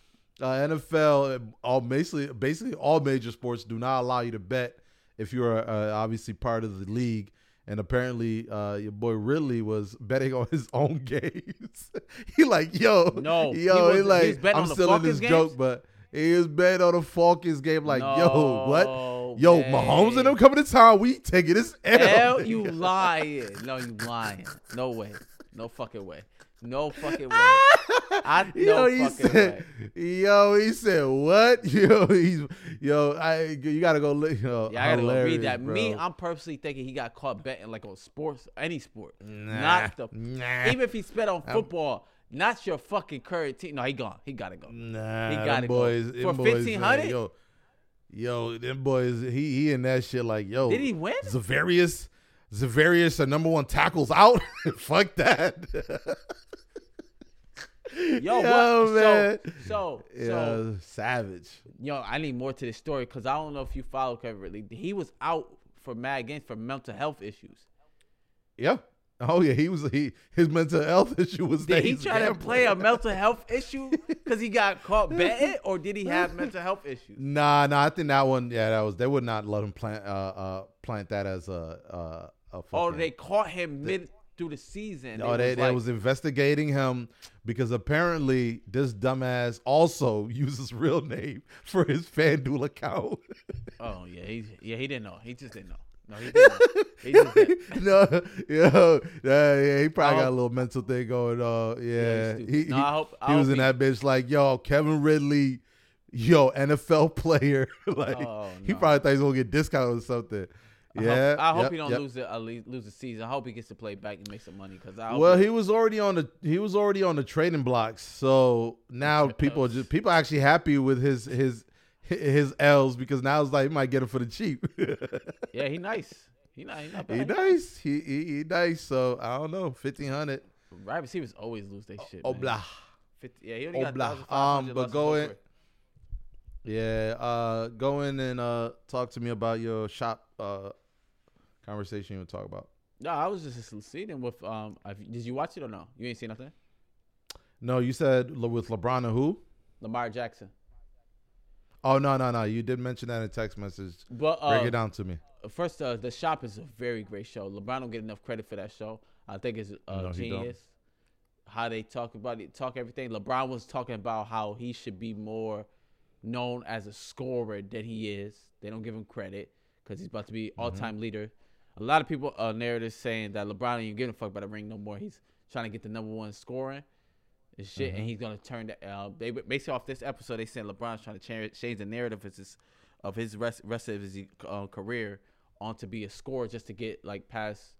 uh, NFL, all basically, basically all major sports do not allow you to bet if you're uh, obviously part of the league. And apparently, uh, your boy Ridley was betting on his own games. he like, yo, No, he yo, he, he like, I'm still in this joke, but he was betting on the Falcons game. Like, yo, what? Yo, way. Mahomes and them coming to town. We taking this L. Hell, you lying. No, you lying. No way. No fucking way. No fucking way. I no yo, he fucking said, way. yo, he said, what? Yo, he's, yo, I, you gotta go, li- yo, Yeah, I gotta go read that. Me. I'm purposely thinking he got caught betting like on sports, any sport, Nah, not the. nah. Even if he spent on football, not your fucking current team. No, he gone. He gotta go. Nah, He gotta go. boys, For 1500? Yo, yo, them boys, he he and that shit like, yo. Did he win? Zavarius, Zavarius, the number one tackles out. Fuck that. Yo, Yo, what? man. So, so, Yeah, so, savage. yo, I need more to this story because I don't know if you follow Kevin Ridley. He was out for mad games for mental health issues. Yeah. Oh yeah, he was he his mental health issue was Did he try to play a mental health issue because he got caught betting, or did he have mental health issues? Nah, nah. I think that one. Yeah, that was. They would not let him plant uh uh plant that as a uh a. Fucking, Oh, they caught him mid through the season. Oh, they, was they like- was investigating him because apparently this dumbass also uses real name for his FanDuel account. Oh yeah, he yeah he didn't know. He just didn't know. No, he didn't. He no, yo, yeah, yeah, he probably got a little mental thing going on. Yeah, Yeah, he. No, he, I hope- I he was hope in that bitch like, yo, Kevin Ridley, yo, NFL player. like, Oh, he probably thought he was gonna get discount or something. I Yeah, hope, I hope yep, he don't yep. lose the uh, lose the season. I hope he gets to play back and make some money because I Well, he was already on the he was already on the trading blocks, so now people are just people are actually happy with his his his L's because now it's like he might get him for the cheap. yeah he nice. He not he not bad. he nice, he, he he nice. So I don't know, fifteen hundred. Right receivers always lose their shit. Oh man. blah. 50, yeah, he only got Oh, blah. Um, but losses go in- Yeah, uh, go in and uh talk to me about your shop uh conversation you talk about. No, I was just seeing with um. I've, did you watch it or no? You ain't seen nothing. No, you said with LeBron and who? Lamar Jackson. Oh no no no! You did mention that in a text message. But uh, Break it down to me. First, uh, the shop is a very great show. LeBron don't get enough credit for that show. I think it's uh, No, genius. How they talk about it, talk everything. LeBron was talking about how he should be more known as a scorer than he is. They don't give him credit because he's about to be all time leader. A lot of people uh, narratives saying that LeBron ain't giving a fuck about the ring no more. He's trying to get the number one scoring and shit, and he's gonna turn that. Uh, they basically off this episode, they said LeBron's trying to change, the narrative of his of his rest rest of his uh, career on to be a scorer just to get like past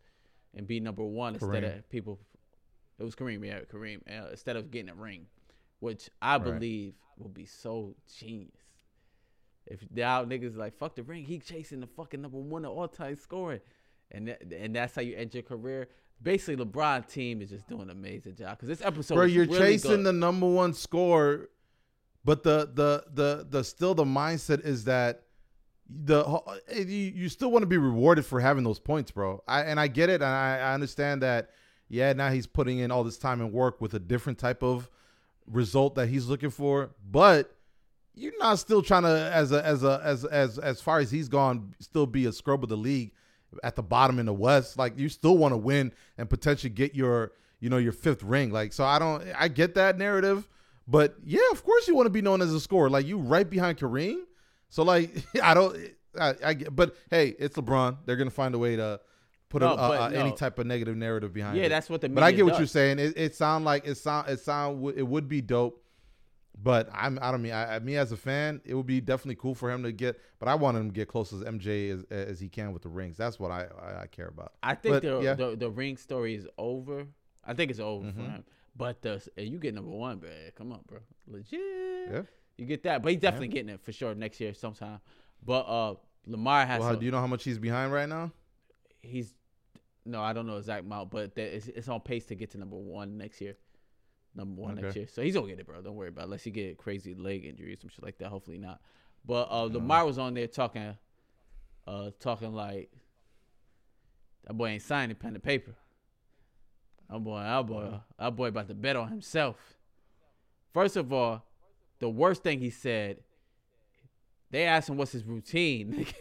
and be number one instead of people. It was Kareem, yeah, Kareem. Uh, instead of getting a ring, which I believe will be so genius. If now niggas like fuck the ring, he chasing the fucking number one of all time scoring, and that, and that's how you end your career. Basically, LeBron team is just doing an amazing job because this episode, Bro, you're really chasing good. the number one score, but the the the the still the mindset is that the eh, you, you still want to be rewarded for having those points, bro. I and I get it, and I, I understand that. Yeah, now he's putting in all this time and work with a different type of result that he's looking for, but you're not still trying to as a as a as as as far as he's gone, still be a scrub of the league at the bottom in the West. Like you still want to win and potentially get your you know your fifth ring. Like so, I don't I get that narrative, but yeah, of course you want to be known as a scorer. Like you right behind Kareem. So like I don't I, I get, but hey, it's LeBron. They're gonna find a way to put No, a- a- any type of negative narrative behind Yeah, it. that's what the But I get what does. you're saying. It, it sound like it sound it sound it would be dope. But I'm I don't mean I, I me as a fan, it would be definitely cool for him to get. But I want him to get close as MJ as, as he can with the rings. That's what I I, I care about. I think But, the, yeah. the the ring story is over. I think it's over Mhm. for him. But the and you get number one, bro. Come on, bro. Legit. Yeah. You get that, but he's definitely getting it for sure next year sometime. But uh, Lamar has. Well, do you know how much he's behind right now? he's no, I don't know exact amount, but that it's, it's on pace to get to number one next year. Number one next year, so he's gonna get it, bro. Don't worry about it. unless he get a crazy leg injury or some shit like that. Hopefully not. But uh. Lamar was on there talking, uh, talking like that boy ain't signing pen to paper. That boy, that boy, that boy about to bet on himself. First of all, the worst thing he said, they asked him what's his routine.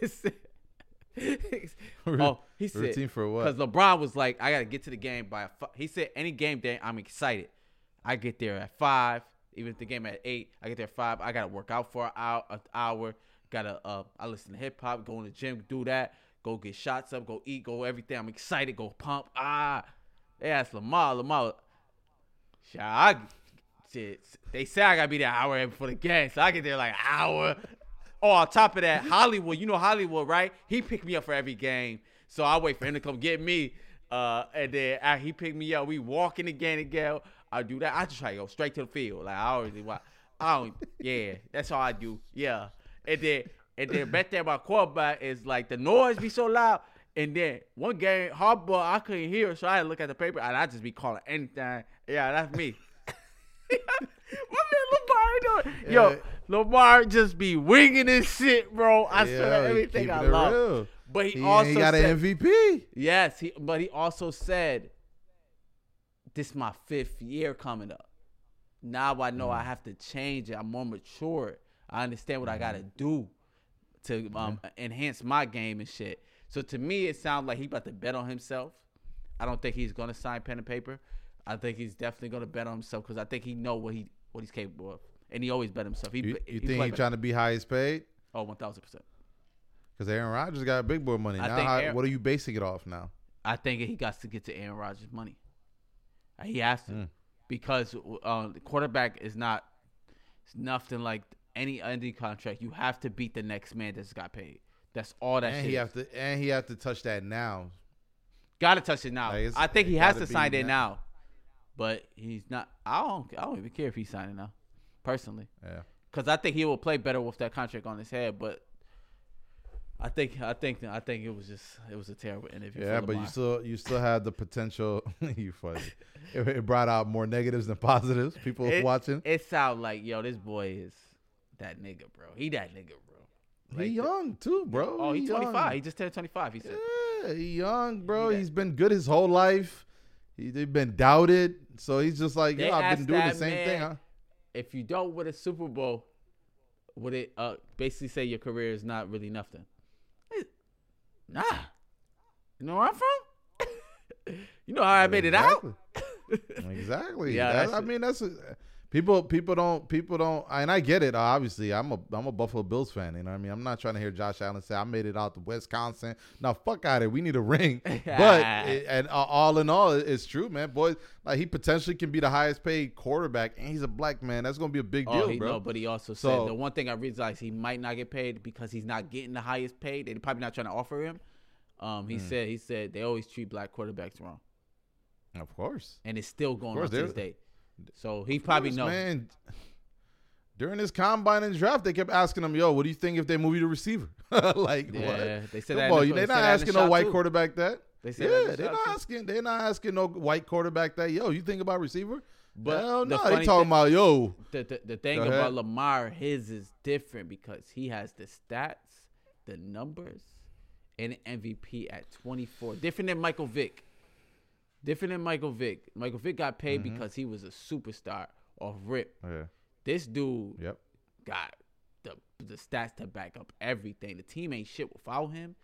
Oh, he said Routine for what? because LeBron was like, I gotta get to the game by. A. He said any game day, I'm excited. I get there at five. Even if the game at eight, I get there at five. I gotta work out for an hour. An hour. Gotta. Uh, I listen to hip hop. Go in the gym. Do that. Go get shots up. Go eat. Go everything. I'm excited. Go pump. Ah. They asked Lamar. Lamar. Shit, shit, they say I gotta be there an hour before the game, so I get there like an hour. Oh, on top of that, Hollywood, you know Hollywood, right? He picked me up for every game, so I wait for him to come get me. Uh, and then after he picked me up, we walk in the game together. I do that. I just try to go straight to the field. Like I already, wa- I don't. Yeah, that's all I do. Yeah, and then and then back there, my quarterback is like the noise be so loud. And then one game, hardball, I couldn't hear, so I had to look at the paper, and I just be calling anything. Yeah, that's me. Man Lamar doing. Yo, Lamar just be winging his shit, bro. I swear Yeah, he everything I love. real. But he, He, also got said, an MVP. yes, he, but he also said, "This is my fifth year coming up. Now I know Mm. I have to change it. I'm more mature. I understand what I got Mm-hmm. to do to um, enhance my game and shit. So to me, it sounds like he about to bet on himself. I don't think he's gonna sign pen and paper. I think he's definitely gonna bet on himself because I think he know what he what he's capable of, and he always bet himself. He, You, you play think he's trying to be highest paid? Oh, one thousand percent. Because Aaron Rodgers got big boy money. I Now, how, Aaron- what are you basing it off now? I think he got to get to Aaron Rodgers' money. He has to Mm. because uh, the quarterback is not it's nothing like any any contract. You have to beat the next man that's got paid. That's all that And shit. he have to and he have to touch that now. Gotta touch it now. Like, I think he has gotta sign it now. now, but he's not. I don't. I don't even care if he's signing now, personally, Yeah. because I think he will play better with that contract on his head. But I think, I think, I think it was just it was a terrible interview. Yeah, but you still you still had the potential. you funny. It, it brought out more negatives than positives. People it, watching. It sound like yo, this boy is that nigga, bro. He that nigga, bro. he young too, bro. Oh, He he's young. 25. He just turned 25. He said. Yeah, he young, bro. He he's been good his whole life. He, they've been doubted, so he's just like, yeah, I've been doing the same man- thing. Huh? If you don't win a Super Bowl, would it uh basically say your career is not really nothing? Nah. You know where I'm from? you know how I made it out? exactly. Yeah, that I mean, that's people. People don't. People don't. And I get it. Obviously, I'm a I'm a Buffalo Bills fan. You know what I mean? I'm not trying to hear Josh Allen say I made it out to Wisconsin. Now, fuck out of it. We need a ring. but it- and all in all, it's true, man. Boy, like he potentially can be the highest paid quarterback, and he's a black man. That's gonna be a big Oh, deal, he, bro. no, but he also So- said the one thing I realized he might not get paid because he's not getting the highest paid. They're probably not trying to offer him. Um, he said he said they always treat black quarterbacks wrong, of course. and it's still going on to this day. So he probably knows. Man, during this combine and draft, they kept asking him, "Yo, what do you think if they move you to receiver?" like, Yeah, what? they said Come that on, the- they they're not the asking no white too. quarterback that. They said that Yeah, the they're not too. asking. They're not asking no white quarterback that. Yo, you think about receiver? But Hell no, funny they talking thing- about yo. the, the, the thing about. Lamar, his is different because he has the stats, the numbers, and MVP at 24. Different than Michael Vick. Different than Michael Vick. Michael Vick got paid Mm-hmm. because he was a superstar off rip. Yeah. This dude Yep. got the the stats to back up everything. The team ain't shit without him.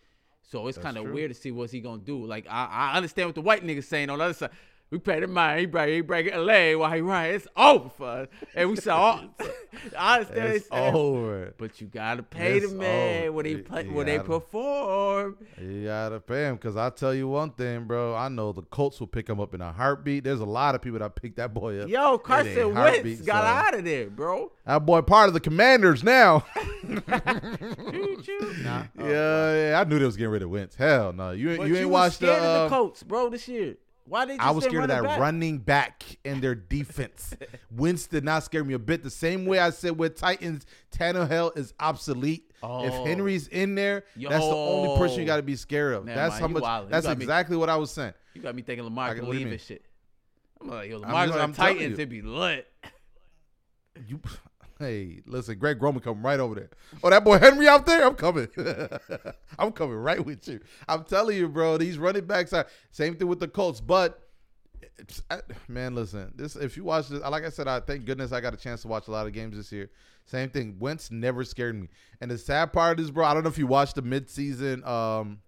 So it's kind of weird to see what's he gonna do. Like I, I understand what the white niggas saying on the other side. We paid him money, he break he break LA while he run. It's over for us. And we saw I understand It's they saying, over. but you gotta pay the man over. when he You- play, you when they gotta- perform. You gotta pay him because I tell you one thing, bro. I know the Colts will pick him up in a heartbeat. There's a lot of people that picked that boy up. Yo, in Carson Wentz got son. out of there, bro. That boy part of the Commanders now. Choo choo. Nah. yeah, yeah, I knew they was getting rid of Wentz. Hell no, you But you ain't was watched the. uh, the Colts, bro, this year. Why they I was scared of that back? running back and their defense. Wentz did not scare me a bit. The same way I said with Titans, Tannehill is obsolete. If Oh. Henry's in there, that's the only person you got to be scared of. Man, that's man, how you much. wildin'. That's me- exactly what I was saying. You got me thinking Lamar can can- what do you leave and shit. I'm like, yo, Lamar just- I'm Titans, it be lit. You, hey, listen, Greg Roman coming right over there. Oh, that boy Henry out there, I'm coming. I'm coming right with you. I'm telling you, bro. These running backs are same thing with the Colts, but. I- man, listen. This if you watch this, like I said, I thank goodness I got a chance to watch a lot of games this year. Same thing. Wentz never scared me. And the sad part is, bro, I don't know if you watched the midseason um,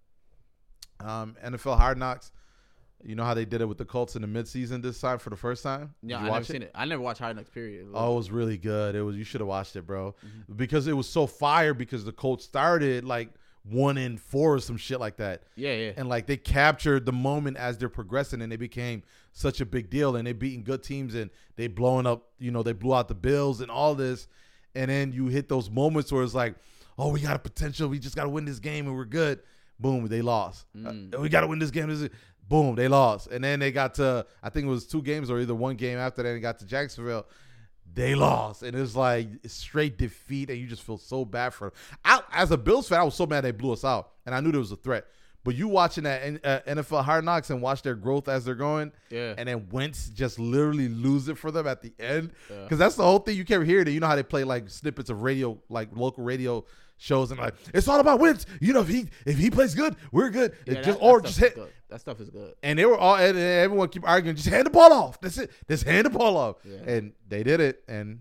um, NFL Hard Knocks. You know how they did it with the Colts in the midseason this time for the first time. Yeah, I never watch seen it. I never watched Hard Knocks. Period. Oh, it was really good. It was you should have watched it, bro. Mm-hmm. Because it was so fire because the Colts started like one in four or some shit like that. yeah, yeah. And like they captured the moment as they're progressing and they became such a big deal and they beating good teams and they blowing up, you know, they blew out the Bills and all this. And then you hit those moments where it's like, oh, we got a potential. We just got to win this game and we're good. Boom, they lost. Mm. Uh, we got to win this game. Boom, they lost. And then they got to, I think it was two games or either one game after that, and got to Jacksonville. They lost. And it's like straight defeat, and you just feel so bad for them. I, as a Bills fan, I was so mad they blew us out, and I knew there was a threat. But you watching that N- uh, NFL Hard Knocks and watch their growth as they're going, Yeah. and then Wentz just literally lose it for them at the end, Yeah. because that's the whole thing. You can't hear it. You know how they play like snippets of radio, like local radio shows, and like it's all about Wentz. You know, if he if he plays good, we're good. Yeah, that- just that or stuff just is hit. good. That stuff is good. And they were all, and and everyone keep arguing, just hand the ball off. That's it. Just hand the ball off. Yeah. And they did it. And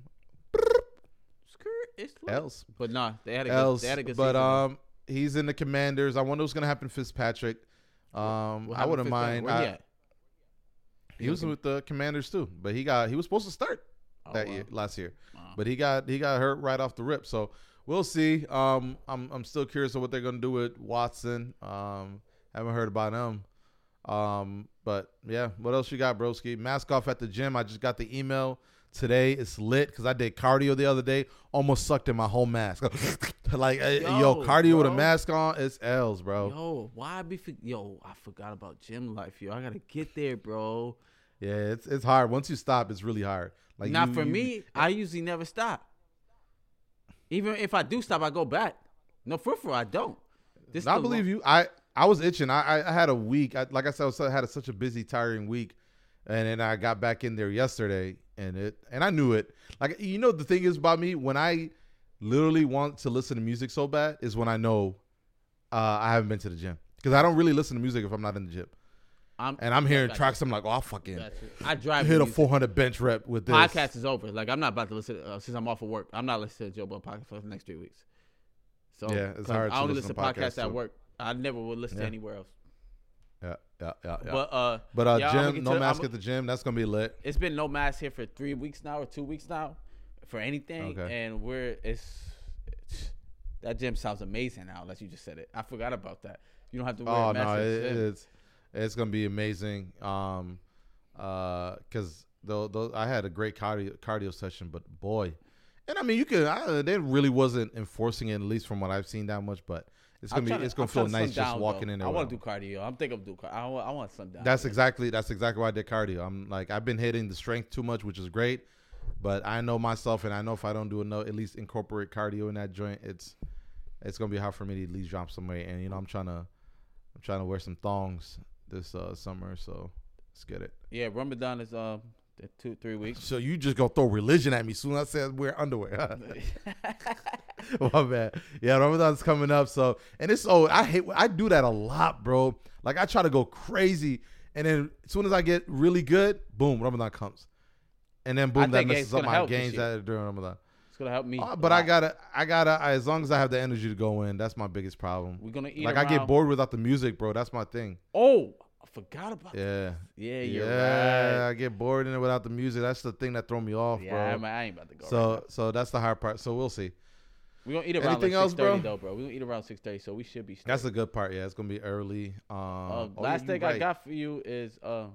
It's lit. else, But nah, they had a good. else. They had a good But season. um, he's in the Commanders. I wonder what's gonna happen to Fitzpatrick. Um, What I wouldn't mind. Fitzpatrick? Where he at? he was with the Commanders too, but he got he was supposed to start Oh, that wow. year last year, Wow. but he got he got hurt right off the rip. So we'll see. Um, I'm I'm still curious of what they're gonna do with Watson. Um, haven't heard about him. Um, but yeah, what else you got, broski? Mask off at the gym. I just got the email today. It's lit because I did cardio the other day. Almost sucked in my whole mask. like eh, yo, Yo, cardio with a mask on, it's L's, bro. Yo, why I be for, yo? I forgot about gym life, yo. I gotta get there, bro. Yeah, it's it's hard. Once you stop, it's really hard. Like Not you- for you- me. I usually never stop. Even if I do stop, I go back. No, for for I don't. This I believe lo- you. I I was itching. I I, I had a week. I, like I said, I, was, I had a, such a busy, tiring week, and then I got back in there yesterday, and it and I knew it. Like you know, the thing is about me when I literally want to listen to music so bad is when I know uh, I haven't been to the gym because I don't really listen to music if I'm not in the gym, I'm, and I'm hearing tracks. I'm like, oh, I fucking I drive hit a music. 400 bench rep with this. Podcast is over. Like I'm not about to listen uh, since I'm off of work. I'm not listening to Joe Budden podcast for the next three weeks. So Yeah, it's hard I to only listen to to podcasts, podcasts at work. I never would listen Yeah. to anywhere else. Yeah, yeah, yeah, yeah. But uh, But uh, yeah, gym, no to- mask I'ma- at the gym. That's gonna be lit. it's been no mask here for three weeks now or two weeks now for anything, Okay. and we're it's, it's that gym sounds amazing now. Unless you just said it, I forgot about that. You don't have to wear Oh a mask. no, it, it's it's gonna be amazing. Um, uh, because though, though I had a great cardio cardio session, but boy, and I mean you could, I, they really wasn't enforcing it at least from what I've seen that much, but it's I'm gonna be it's gonna I'm feel nice just walking though. in there. I want to do cardio. I'm thinking of do cardio. I want, I want sundown. That's exactly that's exactly why I did cardio. I'm like I've been hitting the strength too much, which is great, but I know myself, and I know if I don't do enough, at least incorporate cardio in that joint, it's it's gonna be hard for me to at least drop some weight. And you know I'm trying to I'm trying to wear some thongs this uh, summer, so let's get it. yeah. Ramadan is um two three weeks. So you just gonna throw religion at me soon as I said wear underwear? Huh? My bad. Yeah, Ramadan's coming up. So and it's oh I hate I do that a lot, bro. Like I try to go crazy, and then as soon as I get really good, boom, Ramadan comes, and then boom, that messes up my gains that during Ramadan. Gonna help me. Uh, but I gotta, I gotta, I, as long as I have the energy to go in, that's my biggest problem. We're gonna eat Like I get bored without the music, bro. That's my thing. Oh, I forgot about. that. Yeah, Yeah, you're yeah. right. I get bored in it without the music. That's the thing that throw me off, Yeah, bro. Man, I ain't about to go. So right so that's the hard part. So we'll see. now. we gonna eat around anything like else, 6:30 bro? though, bro. We gonna eat around six thirty, so we should be. Straight. That's the good part. Yeah, it's gonna be early. Um, Uh, oh, last you thing I got for you is, uh,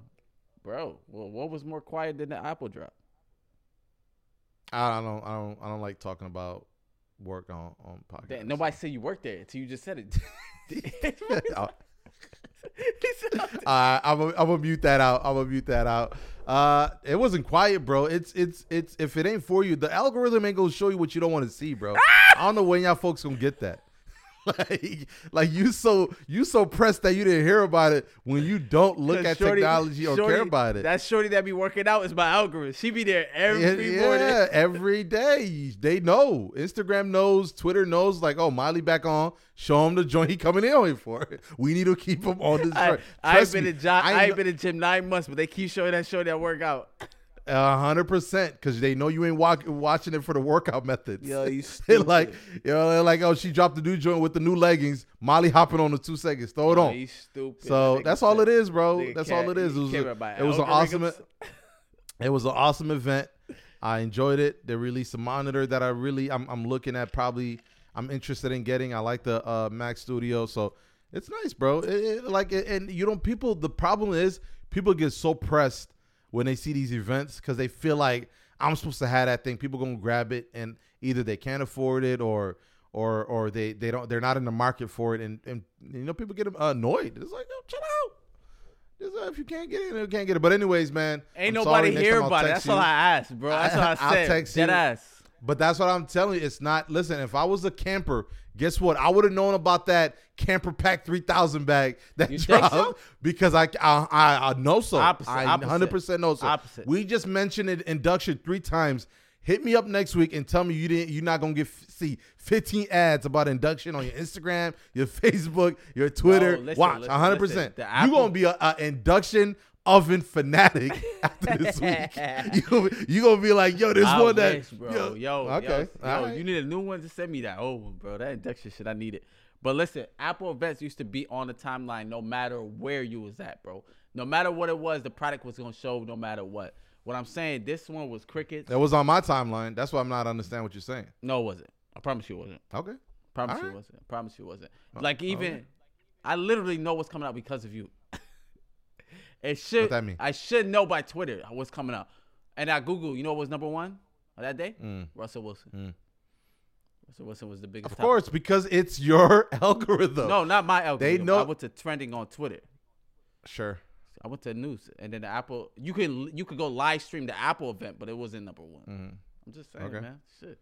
bro. Well, what was more quiet than the Apple drop? I don't. I don't. I don't like talking about work on on podcasts. Damn, nobody said you worked there until you just said it. Uh, I'm gonna I'm gonna mute that out. I'm gonna mute that out. Uh, it wasn't quiet, bro. It's it's it's if it ain't for you, the algorithm ain't gonna show you what you don't want to see, bro. I don't know when y'all folks gonna get that. like like you so you so pressed that you didn't hear about it when you don't look at Shorty- technology or Shorty- care about it. That shorty that be working out is my algorithm. She be there every yeah, morning. yeah, every day. They know. Instagram knows. Twitter knows. Like, oh, Miley back on. Show him the joint he coming in on here for. We need to keep him on this. I, joint. I ain't Trust been me, in job. I, I ain't been in gym nine months, but they keep showing that show that workout. A hundred percent, because they know you ain't walk, watching it for the workout methods. Yo, you stupid. like, you know, like, oh, she dropped the new joint with the new leggings. Molly hopping on the two seconds. Throw it on. you stupid. So Nigga that's all it is, bro. nigga That's all it is. It was, a, it was an awesome. It was an awesome event. I enjoyed it. They released a monitor that I really, I'm, I'm looking at. Probably, I'm interested in getting. I like the uh, Mac Studio, so it's nice, bro. It, it- like, and you know, people. The problem is, people get so pressed when they see these events because they feel like I'm supposed to have that thing. People gonna grab it, and either they can't afford it or. Or, or they, they don't they're not in the market for it and, and you know people get annoyed. It's like yo, chill out. Just, uh, if you can't get it, you can't get it. But anyways, man, Ain't I'm nobody sorry. Here time I'll about it. text That's all. I asked, bro. That's all I I'll said. text Dead you. ass. But that's what I'm telling you. It's not. Listen, if I was a camper, guess what? I would have known about that camper pack 3000 bag that You dropped so? because I, I I I know so. Opposite, I. 100 percent know so. Opposite. We just mentioned it induction three times. Hit me up next week and tell me you didn't. You're not gonna get see 15 ads about induction on your Instagram, your Facebook, your Twitter. No, listen, Watch listen, 100. listen. percent The You Apple- gonna be a, a induction oven fanatic after this week. You gonna, you gonna be like, yo, this I one that bro. Yo, okay, yo, yo, right. you need a new one to send me that old one, bro. That induction shit, I need it. But listen, Apple events used to be on the timeline no matter where you was at, bro. No matter what it was, the product was gonna show no matter what. What I'm saying, this one was crickets. That was on my timeline. That's why I'm not understand what you're saying. No, it wasn't. I promise you it wasn't. Okay. Promise All you right. wasn't. Promise you it wasn't. Oh, like even, okay. I literally know what's coming out because of you. It should. that mean? I should know by Twitter what's coming up. and I Google. You know what was number one on that day? Mm. Russell Wilson. Mm. Russell Wilson was the biggest. Of topic. course, because it's your algorithm. No, not my algorithm. They know- I went to trending on Twitter. Sure. I went to news, and then the Apple. You can you could go live stream the Apple event, but it wasn't number one. Mhm. I'm just saying, Okay. man. Shit.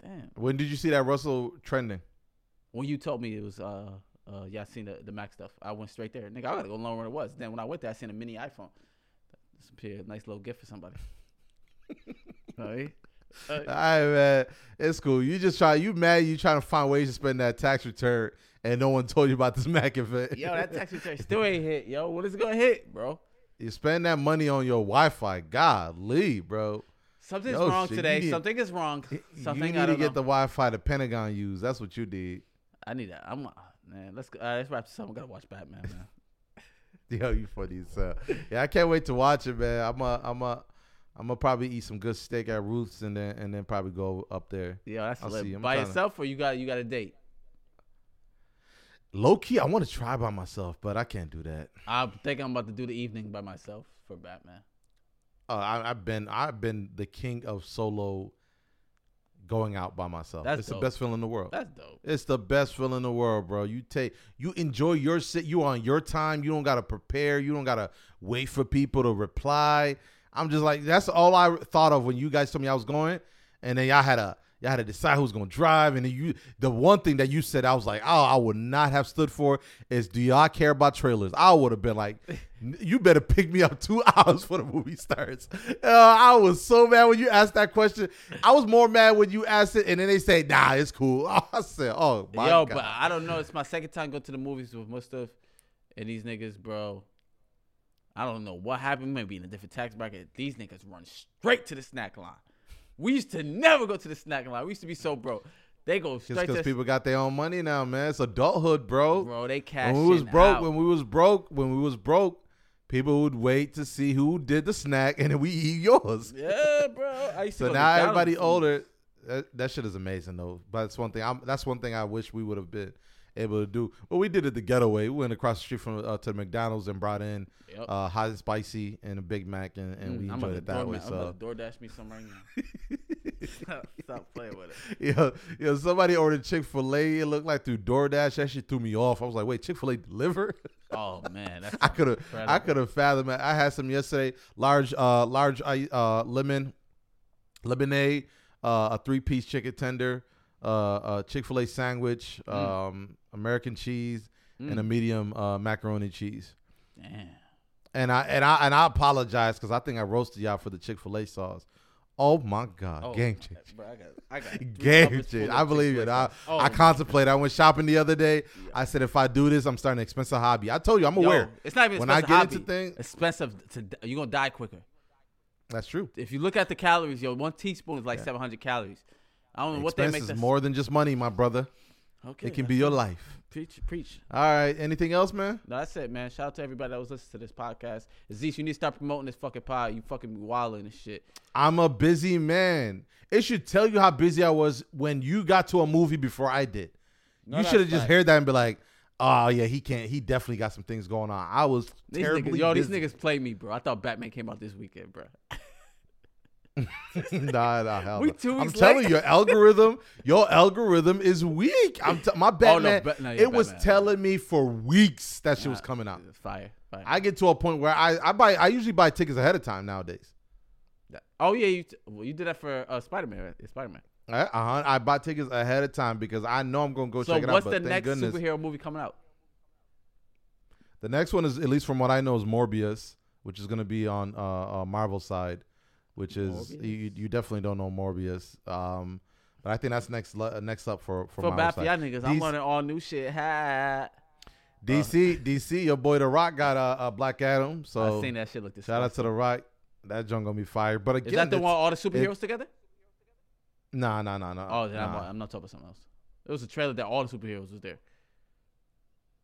Damn. When did you see that Russell trending? When you told me it was uh uh yeah, I seen the, the Mac stuff. I went straight there. Nigga, I gotta go learn what it was. Then when I went there, I seen a mini iPhone. That's a nice little gift for somebody. Alright. Uh, All right, man. It's cool. You just try. You mad? You trying to find ways to spend that tax return, and no one told you about this Mac event. yo, that tax return still ain't hit. Yo, when is it gonna hit, bro? you spend that money on your Wi-Fi. Golly, bro. Something's Yo, wrong shit, today. need- Something is wrong. Something you need I to don't get know. the Wi-Fi the Pentagon used. That's what you did. I need that. I'm uh, man. Let's go. Uh, let's wrap this up. I gotta watch Batman, man. Yo, you funny hell. Yeah, I can't wait to watch it, man. I'm a, I'm a, I'm gonna probably eat some good steak at Ruth's and then and then probably go up there. Yeah, that's I'll see. By yourself or you got you got a date. Low key, I want to try by myself, but I can't do that. I think I'm about to do the evening by myself for Batman. Uh, I, I've been, I've been the king of solo going out by myself. That's it's dope. the best feeling in the world. That's dope. It's the best feeling in the world, bro. You take you enjoy your sit. You on your time. You don't gotta prepare. You don't gotta wait for people to reply. I'm just like that's all I thought of when you guys told me I was going, and then y'all had to y'all had to decide who's gonna drive. And you the one thing that you said I was like, oh, I would not have stood for is do y'all care about trailers? I would have been like, you better pick me up two hours before the movie starts. Uh, I was so mad when you asked that question. I was more mad when you asked it, and then they say, nah, it's cool. I said, oh my Yo, god. but I don't know. It's my second time going to the movies with Mustaf and these niggas, bro. I don't know what happened. Maybe in a different tax bracket. These niggas run straight to the snack line. We used to never go to the snack line. We used to be so broke. They go straight because people got their own money now, man. It's adulthood, bro. bro. They cash when we was broke, out. when we was broke, when we was broke, people would wait to see who did the snack, and then we eat yours. yeah, bro. I used So to now everybody older. That, that shit is amazing though. But that's one thing. I'm, that's one thing I wish we would have been able to do. Well, we did it the getaway. We went across the street from uh, to McDonald's and brought in Yep. uh, hot and spicy and a Big Mac, and, and we Mm, I'm enjoyed it that door- way. I'm So about to DoorDash me some right now. stop, stop playing with it. Yo, yo, somebody ordered Chick Fil A. It looked like through DoorDash. That shit threw me off. I was like, wait, Chick Fil A deliver? Oh man, that's I could have, I could have fathomed. it. I had some yesterday. Large, uh, large, uh, lemon, lemonade, uh, a three piece chicken tender, uh, a Chick Fil A sandwich, Mm. um, American cheese, and a medium uh, macaroni cheese. Damn. And I and I and I apologize because I think I roasted y'all for the Chick Fil A sauce. Oh my god, Oh, game change. Bro, I got, I got Game cupboards change. I believe Chick-fil-A it. I. Oh, I contemplate. I went shopping the other day. I said if I do this, I'm starting an expensive hobby. I told you I'm yo, aware. It's not even When I get hobby. into things- expensive to you're gonna die quicker. That's true. If you look at the calories, yo, one teaspoon is like 700 calories. I don't know what they make is this. more than just money, my brother. Okay, It can be your it. life. Preach, preach. All right. Anything else, man? No, that's it, man. Shout out to everybody that was listening to this podcast. Aziz, you need to start promoting this fucking pod. You fucking wilding and shit. I'm a busy man. It should tell you how busy I was when you got to a movie before I did. No, you should have just heard that and be like, "Oh yeah, he can't. He definitely got some things going on." I was These terribly niggas, yo, busy. these niggas play me, bro. I thought Batman came out this weekend, bro. nah, nah, hell We no. two I'm weeks telling you, your algorithm, your algorithm is weak. I'm t- my Batman. Oh, no, yeah, it was Batman. telling me for weeks that shit was coming out. Fire, fire. I get to a point where I, I buy I usually buy tickets ahead of time nowadays. Oh yeah, you t- well, you did that for uh, Spider Man. Right? Spider Man. I, uh, I bought tickets ahead of time because I know I'm gonna go So check it out what's the next goodness, superhero movie coming out? the next one is at least from what I know is Morbius, which is gonna be on uh, uh Marvel side, which is you, you definitely don't know Morbius. Um, but I think that's next le- next up for for, For Marvel bad for side. y'all niggas, I'm learning all new shit. Ha. DC, DC, your boy The Rock got a, a Black Adam. So I seen that shit look disgusting. shout out to The Rock. That joint gonna be fire. But again, Is that the one all the superheroes together? Nah, nah, nah, nah. Oh, then I'm, nah. I'm not talking about something else. It was a trailer that all the superheroes was there.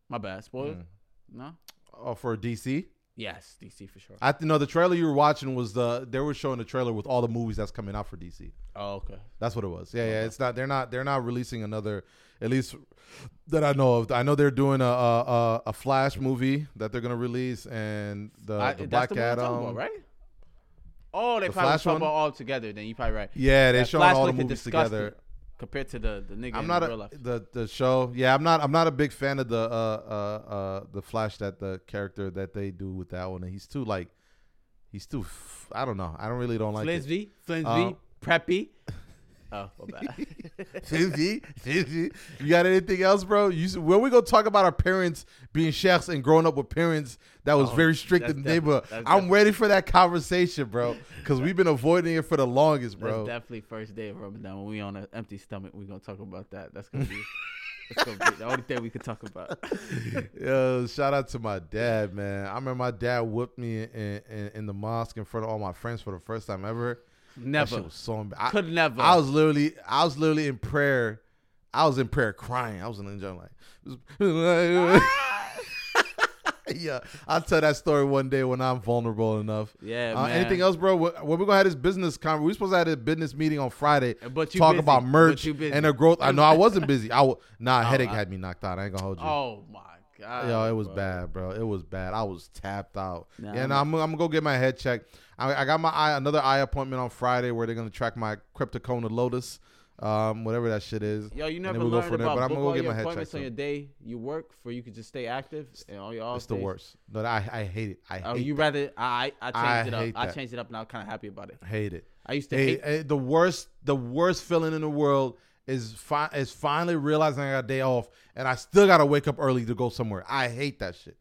My bad. Spoiler? Mm. No. Oh, for DC. Yes, DC for sure. I th- no, the trailer you were watching was the they were showing the trailer with all the movies that's coming out for DC. Oh, okay. That's what it was. Yeah, yeah. It's not. They're not. They're not releasing another. At least that I know of. I know they're doing a a, a, Flash movie that they're gonna release, and the, I, the Black the Adam. about, right? Oh, they The probably Flash about all together. Then you probably right. Yeah, they're That showing Flash all the movies disgusting together. Compared to the the nigga I'm in not real a, life. the the show. Yeah, I'm not. I'm not a big fan of the uh uh uh the Flash that the character that they do with that one. He's too like, he's too. I don't know. I don't really don't like it. Flinsby, Flinsby, Uh, Preppy. Oh, my bad. Fifty. You got anything else, bro? You we gonna talk about our parents being chefs and growing up with parents that was Oh, very strict that's in the neighborhood? I'm defi- ready for that conversation, bro. Because we've been avoiding it for the longest, That's bro. definitely first day of Ramadan. When we on an empty stomach, we gonna talk about that. That's gonna be. that's gonna be the only thing we could talk about. Yo, shout out to my dad, man. I remember my dad whooped me in, in, in the mosque in front of all my friends for the first time ever. That Never. shit was so emb- I, Could never. I was literally, I was literally in prayer. I was in prayer crying. I was in the joint like, yeah. I'll tell that story one day when I'm vulnerable enough. yeah, Uh, man. anything else, bro? When when we gonna have this business conference? We supposed to have a business meeting on Friday. But you talk busy. about merch and the growth. I know I wasn't busy. I w- nah, Oh, headache I- had me knocked out. I ain't gonna hold you. Oh my god. Yo, it was bro. bad, bro. It was bad. I was tapped out. Nah, yeah, and I'm, I'm gonna go get my head checked. I, I got my eye, another eye appointment on Friday where they're gonna track my Cryptocona Lotus, um, whatever that shit is. Yo, you never we'll go learned from there, about but I'm gonna go get my head appointments checked on your day you work for you could just stay active and all your off It's the days? worst. No, I I hate it. I Oh, you that. rather I I I changed it hate up. I changed it up and I'm kind of happy about it. hate it. I used to hate. hey, the worst the worst feeling in the world is fi- is finally realizing I got a day off and I still gotta wake up early to go somewhere. I hate that shit.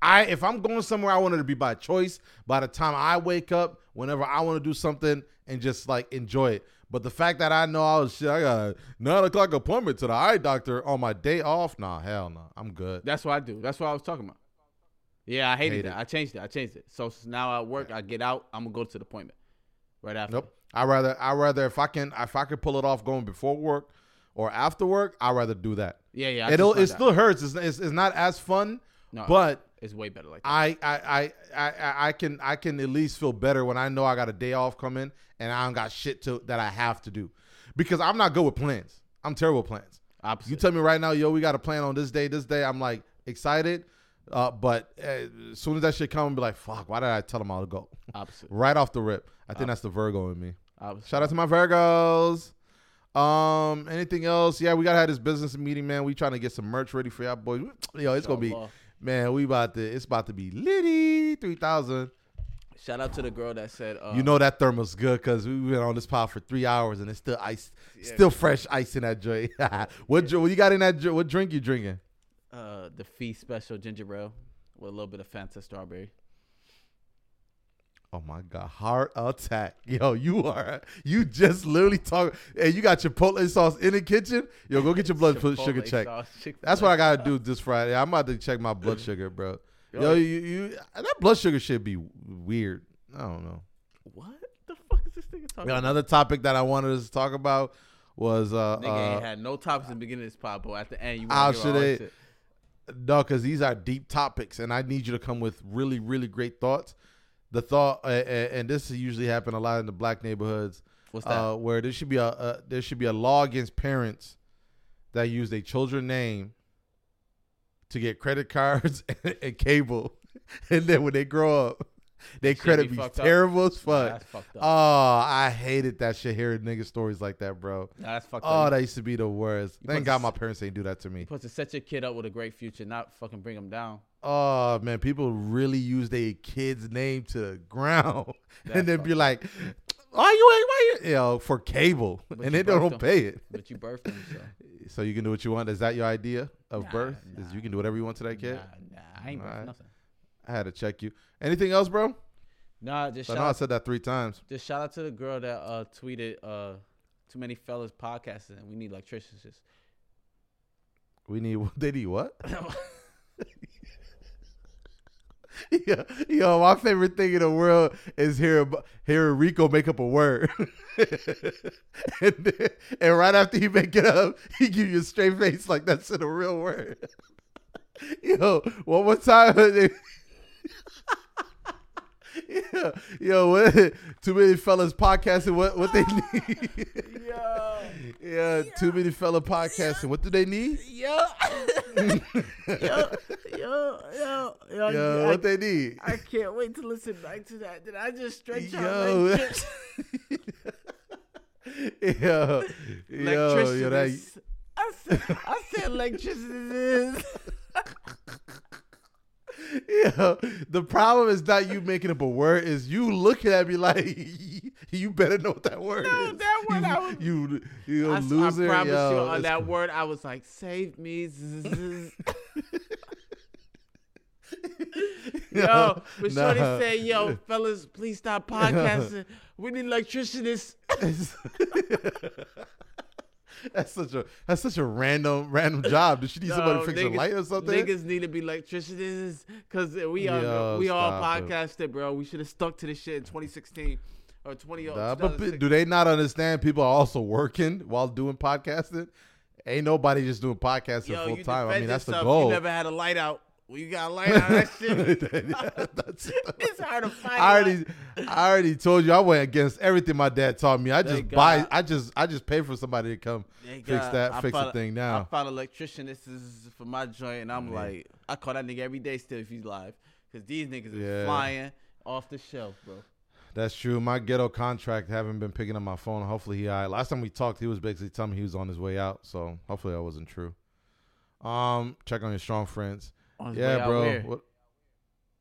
I if I'm going somewhere, I want it to be by choice. By the time I wake up, whenever I want to do something and just like enjoy it. But the fact that I know I was shit, I got a nine o'clock appointment to the eye doctor on my day off. Nah, hell no, I'm good. That's what I do. That's what I was talking about. Yeah, I hated Hate that. it. I changed it. I changed it. So now I work, I get out. I'm gonna go to the appointment right after. Nope. I rather I rather if I can if I could pull it off going before work or after work, I rather do that. Yeah, yeah. I It'll it still hurts. It's, it's it's not as fun, No, but it's way better like that. I, I I I I can I can at least feel better when I know I got a day off coming and I don't got shit to that I have to do, because I'm not good with plans. I'm terrible with plans. Opposite. You tell me right now, yo, we got a plan on this day, this day. I'm like excited, uh, but uh, as soon as that shit come, I'm be like, fuck, why did I tell them I'll go? Opposite. Right off the rip. I think that's the Virgo in me. Opposite. Shout out to my Virgos. Um, anything else? Yeah, we gotta have this business meeting, man. We trying to get some merch ready for y'all boys. Yo, it's gonna be. Man. We about to. It's about to be litty three thousand. Shout out to the girl that said, uh, You know that thermos good because we've been on this pod for three hours and it's still ice, Yeah. still fresh ice in that joint. what dr- what you got in that? What drink you drinking? uh, the feast special ginger ale with a little bit of Fanta strawberry. Oh my god, heart attack. Yo, you are you just literally talk and you got Chipotle sauce in the kitchen. Yo, go get your blood Chipotle sugar check. sauce. That's what I gotta do this Friday. I'm about to check my blood sugar, bro. Yo, you, you that blood sugar should be weird. I don't know. What the fuck is this nigga talking about? another topic that I wanted us to talk about was uh, Nigga ain't uh had no topics in the beginning of this pod, but at the end you want to hear all no, because these are deep topics, and I need you to come with really, really great thoughts. The thought, uh, uh, and this usually happen a lot in the black neighborhoods, What's that? uh, where there should be a uh, there should be a law against parents that use their children name to get credit cards and, cable, and then when they grow up, their Shit credit be be fucked up. terrible as Nah, fuck. that's up. Oh, I hated that shit. Hearing nigga stories like that, bro. Nah, that's fucked Oh, up. that used to be the worst. You Thank God my parents ain't do that to me. Supposed to set your kid up with a great future, not fucking bring him down. Oh man, people really use their kid's name to the ground That's and then be like, Why you ain't why you, you know for cable But and they don't them. pay it. But you birthed him, so. So you can do what you want. Is that your idea of Nah, birth? Is you can do whatever you want to that kid? Nah, nah, I ain't birthed Alright. nothing. I had to check you. Anything else, bro? Nah, just I shout know I out, said that three times. just shout out to the girl that uh tweeted uh too many fellas podcasting and we need electricians. We need. They need what? yeah, yo, my favorite thing in the world is hearing hearing Rico make up a word, and, then- and right after he make it up, he give you a straight face like that's in a real word. yo, one more time. yeah, yo, what, too many fellas podcasting. What what they need? Yo, yeah, too many fella podcasting. What do they need? yo, yo, yo, yo, yo, Yo, I, what they need? I can't wait to listen back to that. Did I just stretch out Yo. like yo, yo, yo, that, I said, I said electricians. yo, the problem is not you making up a word, is you looking at me like you better know what that word is. No, is. that word you, I was- you, you I, I loser. promise yo, you on that cool. word, I was like, save me. Yo, but Shorty Nah. said, yo, fellas, please stop podcasting. We need electricians. that's such a that's such a random random job. Does she need somebody to No, fix a light or something? Niggas need to be electricians because we are Yo, we all stop it. podcasted, bro. We should have stuck to this shit in 2016 or 20. Nah, uh, but do they not understand people are also working while doing podcasting? Ain't nobody just doing podcasting Yo, full time. I mean, that's the goal. You never had a light out. Well, you got light out. That shit. That's- it's hard to find. I already, I already told you I went against everything my dad taught me. I just Thank buy, God. I just, I just pay for somebody to come Thank fix God. that, I fix the thing I now. found an electrician. This is for my joint, and I'm Yeah. like, I call that nigga every day still if he's live, because these niggas Yeah. is flying off the shelf, bro. That's true. My ghetto contract haven't been picking up my phone. Hopefully he. alright. Last time we talked, he was basically telling me he was on his way out. So hopefully that wasn't true. Um, check on your strong friends. On his way Yeah, bro. What,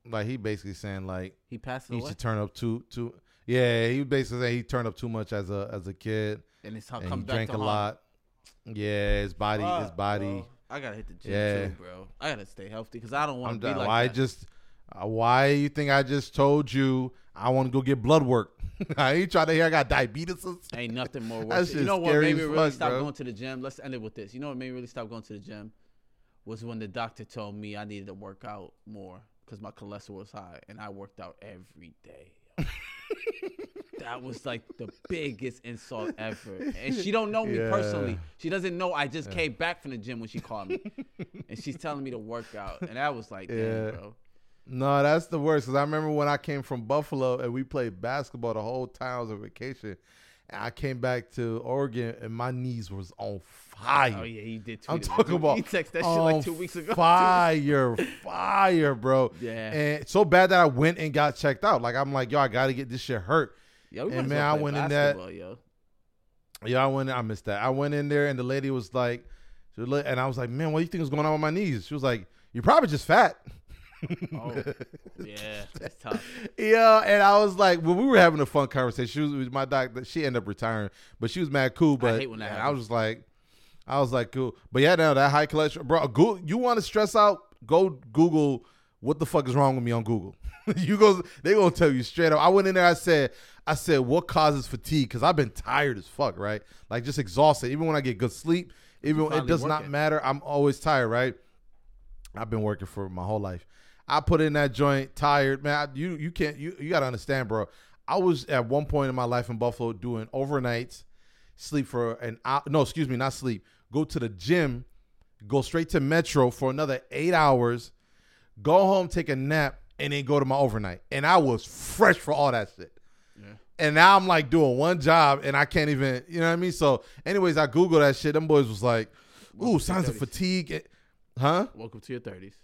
like he basically saying like He passed he should turn up too too. Yeah, he basically saying he turned up too much as a as a kid and it's how and come he back drank to a harm. lot. Yeah, his body, his body. bro. I gotta hit the gym Yeah. too, bro. I gotta stay healthy because I don't want to be like why that. just uh, why you think I just told you I want to go get blood work? I ain't trying to hear I got diabetes. Ain't nothing more worse. You know what made me really fuck, stop bro. going to the gym? Let's end it with this. You know what made me really stop going to the gym was when the doctor told me I needed to work out more because my cholesterol was high, and I worked out every day. that was like the biggest insult ever. And she don't know me Yeah. personally. She doesn't know I just came back from the gym when she called me, and she's telling me to work out, and that was like, Yeah. bro. No, that's the worst. Cause I remember when I came from Buffalo and we played basketball the whole time I was on vacation. And I came back to Oregon and my knees was on oh, fire. Oh yeah, he did. Too. I'm it. talking about He texted that shit like two weeks ago. Fire, fire, bro. Yeah. And so bad that I went and got checked out. Like I'm like, yo, I gotta get this shit hurt. Yo, we And man, I went in that- Yo. Yeah, I went. I missed that. I went in there and the lady was like, she was like- and I was like, man, what do you think is going on with my knees? She was like, you're probably just fat. Oh, yeah, that's tough. Yeah, and I was like, when we were having a fun conversation, she was, my doctor. She ended up retiring, but she was mad cool. But hate when that I was like, I was like, cool. But yeah, now that high cholesterol, bro. Go, you want to stress out? Go Google what the fuck is wrong with me on Google. you go, they gonna tell you straight up. I went in there. I said, I said, what causes fatigue? Because I've been tired as fuck, right? Like just exhausted. Even when I get good sleep, even it does not matter. I'm always tired, right? I've been working for my whole life. I put in that joint tired, man. I- you you can't you you gotta understand, bro. I was at one point in my life in Buffalo doing overnights, sleep for an hour. No, excuse me, not sleep. Go to the gym, go straight to Metro for another eight hours, go home, take a nap, and then go to my overnight. And I was fresh for all that shit. Yeah. And now I'm like doing one job and I can't even, you know what I mean? So, anyways, I Googled that shit. Them boys was like, ooh, Welcome signs of fatigue. Huh? Welcome to your thirties.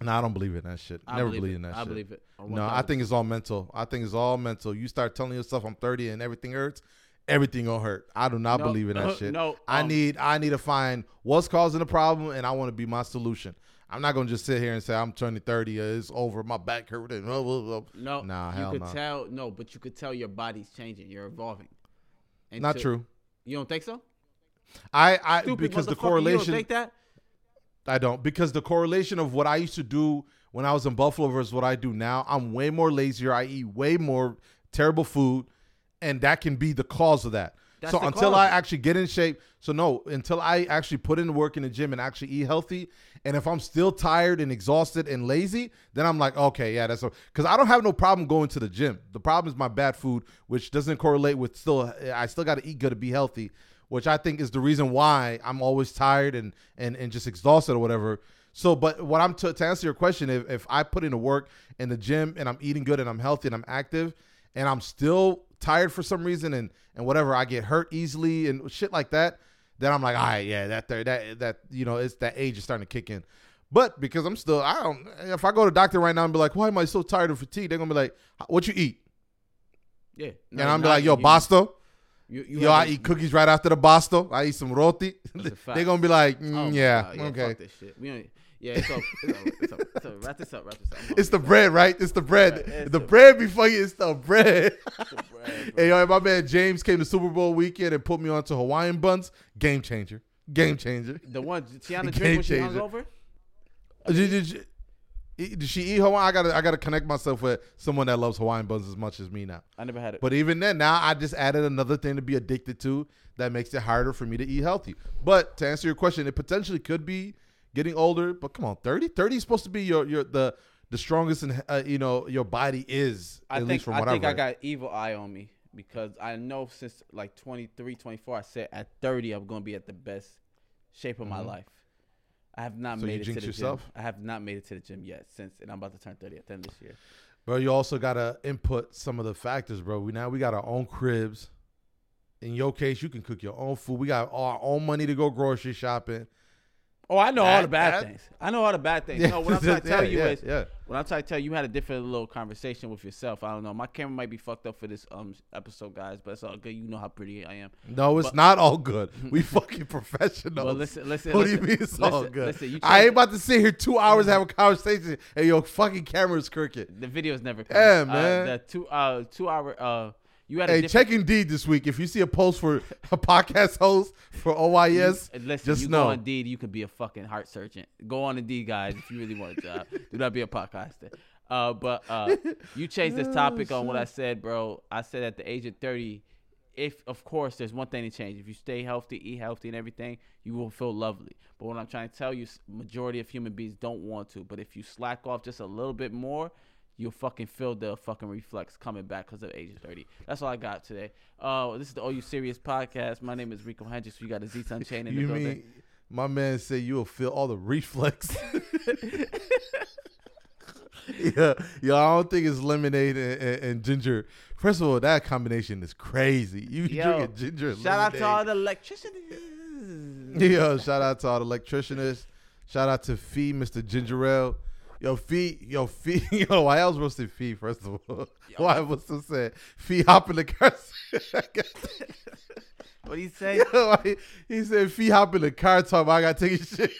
No, I don't believe in that shit. I Never believe believe in that shit. I shit. believe it. No, I think it's all mental. I think it's all mental. You start telling yourself I'm 30 and everything hurts, everything gonna hurt. I do not No, believe in that shit. no, I um, need I need to find what's causing the problem and I want to be my solution. I'm not gonna just sit here and say I'm turning 30. Uh, it's over. My back hurt. And, uh. No, Nah, you hell could no. tell. No, but you could tell your body's changing. You're evolving. And Not to- true. You don't think so? I, I Stupid because the motherfucker, You correlation. don't think that? I don't because the correlation of what I used to do when I was in Buffalo versus what I do now, I'm way more lazier. I eat way more terrible food, and that can be the cause of that. That's so until cause. I actually get in shape, so no, until I actually put in the work in the gym and actually eat healthy, and if I'm still tired and exhausted and lazy, then I'm like, okay, yeah, that's because I don't have no problem going to the gym. The problem is my bad food, which doesn't correlate with still. I still got to eat good to be healthy, which I think is the reason why I'm always tired and and and just exhausted or whatever. So, but what I'm to, to answer your question, if if I put in the work in the gym and I'm eating good and I'm healthy and I'm active, and I'm still tired for some reason and and whatever, I get hurt easily and shit like that, then I'm like, all right, yeah, that there, that that you know, it's that age is starting to kick in. But because I'm still, I don't. If I go to the doctor right now and be like, why am I so tired and fatigued? They're gonna be like, what you eat? Yeah. and I'm like, yo, Basta. You, you Yo, I eat cookies right after the Basta. I eat some roti. They're gonna be like, Oh mm, my yeah, God, okay. Fuck this shit. We don't, yeah, it's over. It's over. It's over. It's over. Wrap this up. Wrap this up. It's the bread, right? It's the bread. Right, it's the the- bread be fucking. It's the bread. It's the bread, hey, yo, my man James came to Super Bowl weekend and put me onto Hawaiian buns. Game changer. Game changer. The one Tiana Game drink when she hungover. Did, did, you- did she eat Hawaiian? I gotta, I gotta connect myself with someone that loves Hawaiian buns as much as me now. I never had it. But even then, now I just added another thing to be addicted to that makes it harder for me to eat healthy. But to answer your question, it potentially could be getting older. But come on, 30? 30 is supposed to be your your the the strongest and uh, you know your body is I at think least from I what think I've I got evil eye on me because I know since like 23, 24, I said at 30 I'm going to be at the best shape of my life. I have not. So you made it to the yourself? gym. I have not made it to the gym yet since, and I'm about to turn 30 at the end of this year. Bro, you also gotta input some of the factors, bro. We now we got our own cribs. In your case, you can cook your own food. We got our own money to go grocery shopping. Oh, I know all the bad things. I know all the bad things. No, what I'm trying to tell Yeah, you yeah, is, yeah. what I'm trying to tell you, you had a different little conversation with yourself. I don't know. My camera might be fucked up for this um episode, guys, but it's all good. You know how pretty I am. No, it's But- not all good. We fucking professionals. Well, listen, listen. what do listen, you mean it's all good? Listen, you I ain't about to sit here two hours and have a conversation and your fucking camera's crooked. the video's never coming. Yeah, Uh, man. the two uh two hour uh you had a Hey, different check Indeed this week. If you see a post for a podcast host for OYS, Uh, Listen, just you know. go on Indeed, you could be a fucking heart surgeon. Go on Indeed, guys, if you really want a job. Do not be a podcaster. Uh, but uh, you changed this topic on what I said, bro. I said at the age of 30, if, of course, there's one thing to change. If you stay healthy, eat healthy, and everything, you will feel lovely. But what I'm trying to tell you, majority of human beings don't want to. But if you slack off just a little bit more, you'll fucking feel the fucking reflex coming back because of age of 30. That's all I got today. Uh, this is the OU Serious Podcast. My name is Rico Hendricks. We got a Z Sun chain in the you building. mean my man said you'll feel all the reflex? yeah, yeah. I don't think it's lemonade and, and, and ginger. First of all, that combination is crazy. You Yo, drinking ginger and Shout out to all the electricians. Yo, shout out to all the electricians. Shout out to Fee, Mr. Ginger Ale. Yo, Fee, yo, Fee, yo, why else roasted Fee, first of all? Why was to say Fee hop in the car? What he say? Yo, he- he said Fee hop in the car talking about I gotta take a shit.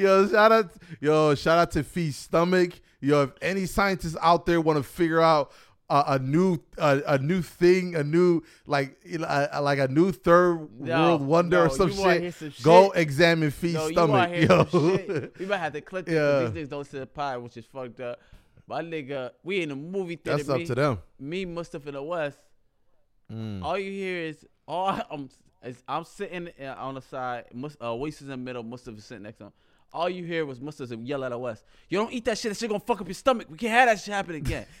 Yo, shout out, yo, shout out to Fee's stomach. Yo, if any scientists out there want to figure out a, a new, a, a new thing, a new like, a, like a new third world wonder or some shit, some go shit? examine Fee's No, you stomach. want to hear Yo, some shit? We might have to clip this. Yeah. These niggas don't sit the pod, which is fucked up. My nigga, we in a movie theater. that's up me, to them. Me, Mustafa, in the West. Mm. All you hear is all I'm. Is I'm sitting uh, on the side. Mus- uh, Waste in the middle. Mustafa sitting next to him. All you hear was Mustafa yell at the West. You don't eat that shit. That shit gonna fuck up your stomach. We can't have that shit happen again.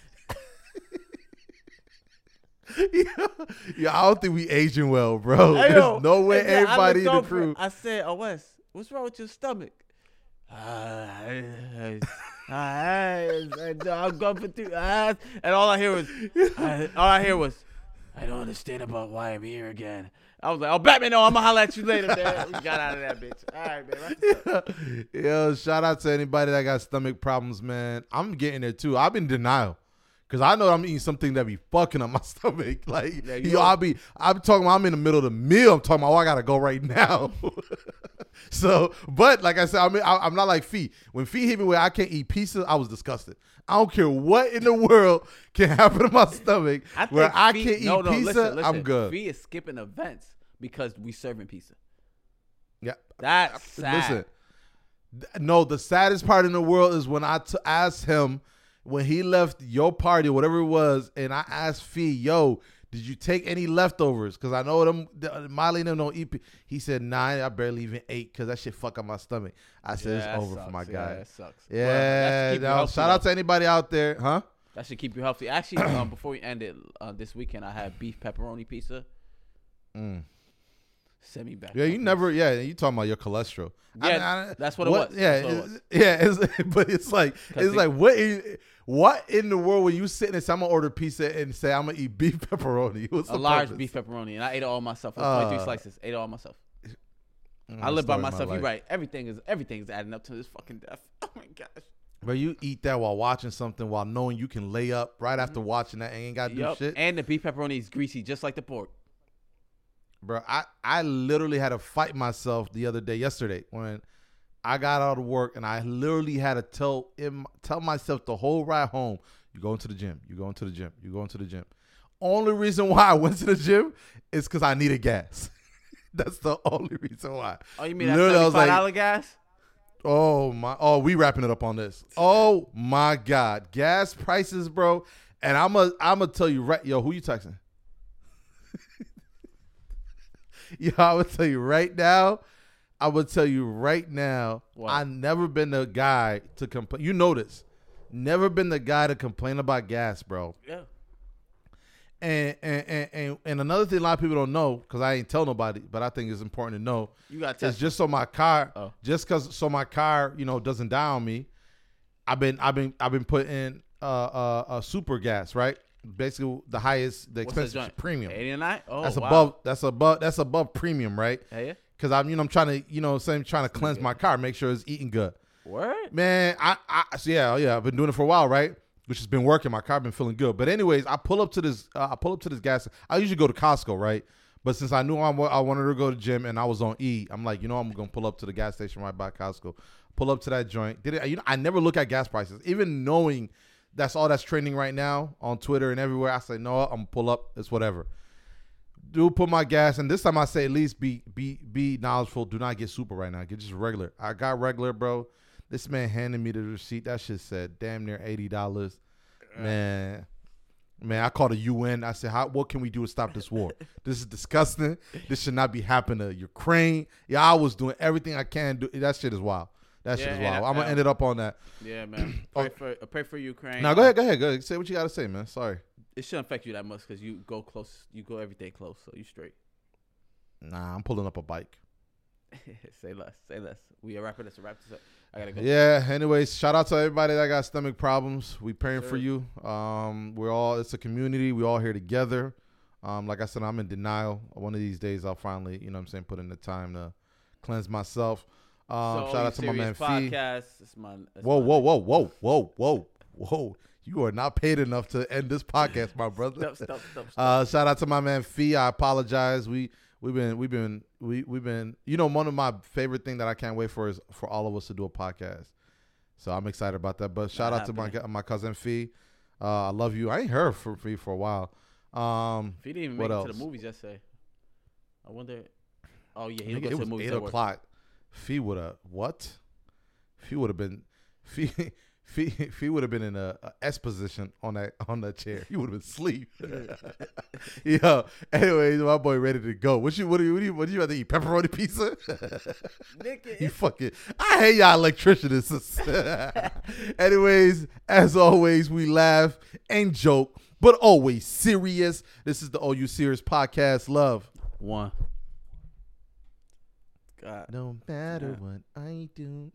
yeah, I don't think we aging well, bro. Hey, There's yo, no way everybody in the over, crew. I said, "Oh Wes, what's wrong with your stomach?" Uh, I, I, I, I, am going for two. Uh, and all I hear was, I, all I hear was, "I don't understand about why I'm here again." I was like, "Oh, Batman, no, I'm gonna holler at you later, man." We got out of that bitch. All right, man. Up. Yo, shout out to anybody that got stomach problems, man. I'm getting there too. I've been in denial. Cause I know I'm eating something that be fucking up my stomach. Like, Yeah, you yo, I'll be, I'm talking. About I'm in the middle of the meal. I'm talking about, oh, I gotta go right now. so, but like I said, I mean, I, I'm not like Fee. When Fee hit me where I can't eat pizza, I was disgusted. I don't care what in the world can happen to my stomach I where I can't eat no, no, pizza. listen, listen. I'm good. Fee is skipping events because we serving pizza. yeah, That's sad. listen. No, the saddest part in the world is when I t- asked him when he left your party, whatever it was, and I asked Fee, "Yo, did you take any leftovers? Because I know them, the, Miley and them don't eat." He said, "Nah, I barely even ate because that shit fuck up my stomach." I said, Yeah, "It's over for my sucks. guy." Yeah, that sucks. Yeah, should keep you no, healthy, shout out to anybody out there, huh? That should keep you healthy. Actually, um, before we end it uh, this weekend, I had beef pepperoni pizza. Mm. Send me back. Yeah, you never. Yeah, you talking about your cholesterol? Yeah, that's what it was. Yeah, what it it's- yeah. It's, but it's like it's like what? In, what in the world when you sitting and say I'm gonna order pizza and say I'm gonna eat beef pepperoni? What's a large purpose? beef pepperoni, and I ate it all myself. Was Uh, 23 slices. Ate it all myself. I live by of my myself. You're right. Everything is everything is adding up to this fucking death. Oh my gosh. But you eat that while watching something, while knowing you can lay up right after watching that and ain't got to do shit. And the beef pepperoni is greasy, just like the pork. bro. I I literally had to fight myself the other day, yesterday, when I got out of work and I literally had to tell him, tell myself the whole ride home, you going to the gym, you going to the gym, you going to the gym. Only reason why I went to the gym is because I needed gas. That's the only reason why. Oh, you mean that Literally, I was seventy-five like- dollar gas? Oh my! Oh, we wrapping it up on this. Oh my God, gas prices, bro. And I'm a, I'm gonna tell you right, yo, who you texting? yo, I would tell you right now. I would tell you right now. What? I never been the guy to complain. You know this. Never been the guy to complain about gas, bro. Yeah. And and and and, and another thing a lot of people don't know because I ain't tell nobody, but I think it's important to know. You got It's just so my car, Oh. just cause so my car, you know, doesn't die on me. I've been, I've been, I've been putting uh, uh, uh super gas, right? Basically, the highest, the expensive premium. 89? Oh, that's wow. above, that's above, that's above premium, right? Yeah. Because I'm, you know, I'm trying to, you know, saying trying to cleanse my car, make sure it's eating good. What? Man, I, I, so yeah, yeah, I've been doing it for a while, right? Which has been working. My car been feeling good. But anyways, I pull up to this, uh, I pull up to this gas. I usually go to Costco, right? But since I knew I, wa- I wanted to go to the gym and I was on E, I'm like, you know, I'm gonna pull up to the gas station right by Costco. Pull up to that joint. Did it? You know, I never look at gas prices, even knowing that's all that's trending right now on Twitter and everywhere. I say, no, I'm gonna pull up. It's whatever. Do put my gas, and this time I say at least be be be knowledgeable. Do not get super right now. Get just regular. I got regular, bro. This man handed me the receipt. That shit said damn near eighty dollars. Man, man, I called the UN. I said, "How? What can we do to stop this war? this is disgusting. This should not be happening to Ukraine." Yeah, I was doing everything I can do. That shit is wild. That shit Yeah, is wild. I- I'm gonna end it up on that. Yeah, man. Oh. Pray for uh, pray for Ukraine. Now go ahead, go ahead, go ahead. Say what you gotta say, man. Sorry. It shouldn't affect you that much because you go close. You go every day close, so you straight. Nah, I'm pulling up a bike. say less. Say less. We are wrapping this. Wrap this up. I gotta go. Yeah. Anyways, shout out to everybody that got stomach problems. We praying for you. Um, we're all it's a community. We all here together. Um, like I said, I'm in denial. One of these days, I'll finally, you know, what I'm saying, put in the time to cleanse myself. Um, So, shout out to my man Serious Fee. Podcast. It's my, it's Whoa, my- whoa, whoa, whoa, whoa, whoa, whoa! You are not paid enough to end this podcast, my brother. Stop, stop, stop, stop. Uh, shout out to my man Fee. I apologize. We we've been we've been we we've been you know one of my favorite thing that I can't wait for is for all of us to do a podcast. So I'm excited about that. But shout Not out to my my cousin Fee. Uh, I love you. I ain't heard from Fee for a while. Um, If he didn't even make it to the movies yesterday, I wonder. Oh yeah, he nigga, didn't go it to the was eight o'clock. Fee would have what? Fee would have been Fee. Fee, Fee would have been in a, a S position on that on that chair. He would have been asleep. yeah. Anyways, my boy ready to go. What you what do you what do you what do you have to eat? Pepperoni pizza? Nigga, you fucking I hate y'all electricians. Anyways, as always, we laugh and joke, but always serious. This is the OU Serious Podcast. Love. One. God. No matter Yeah. what I do.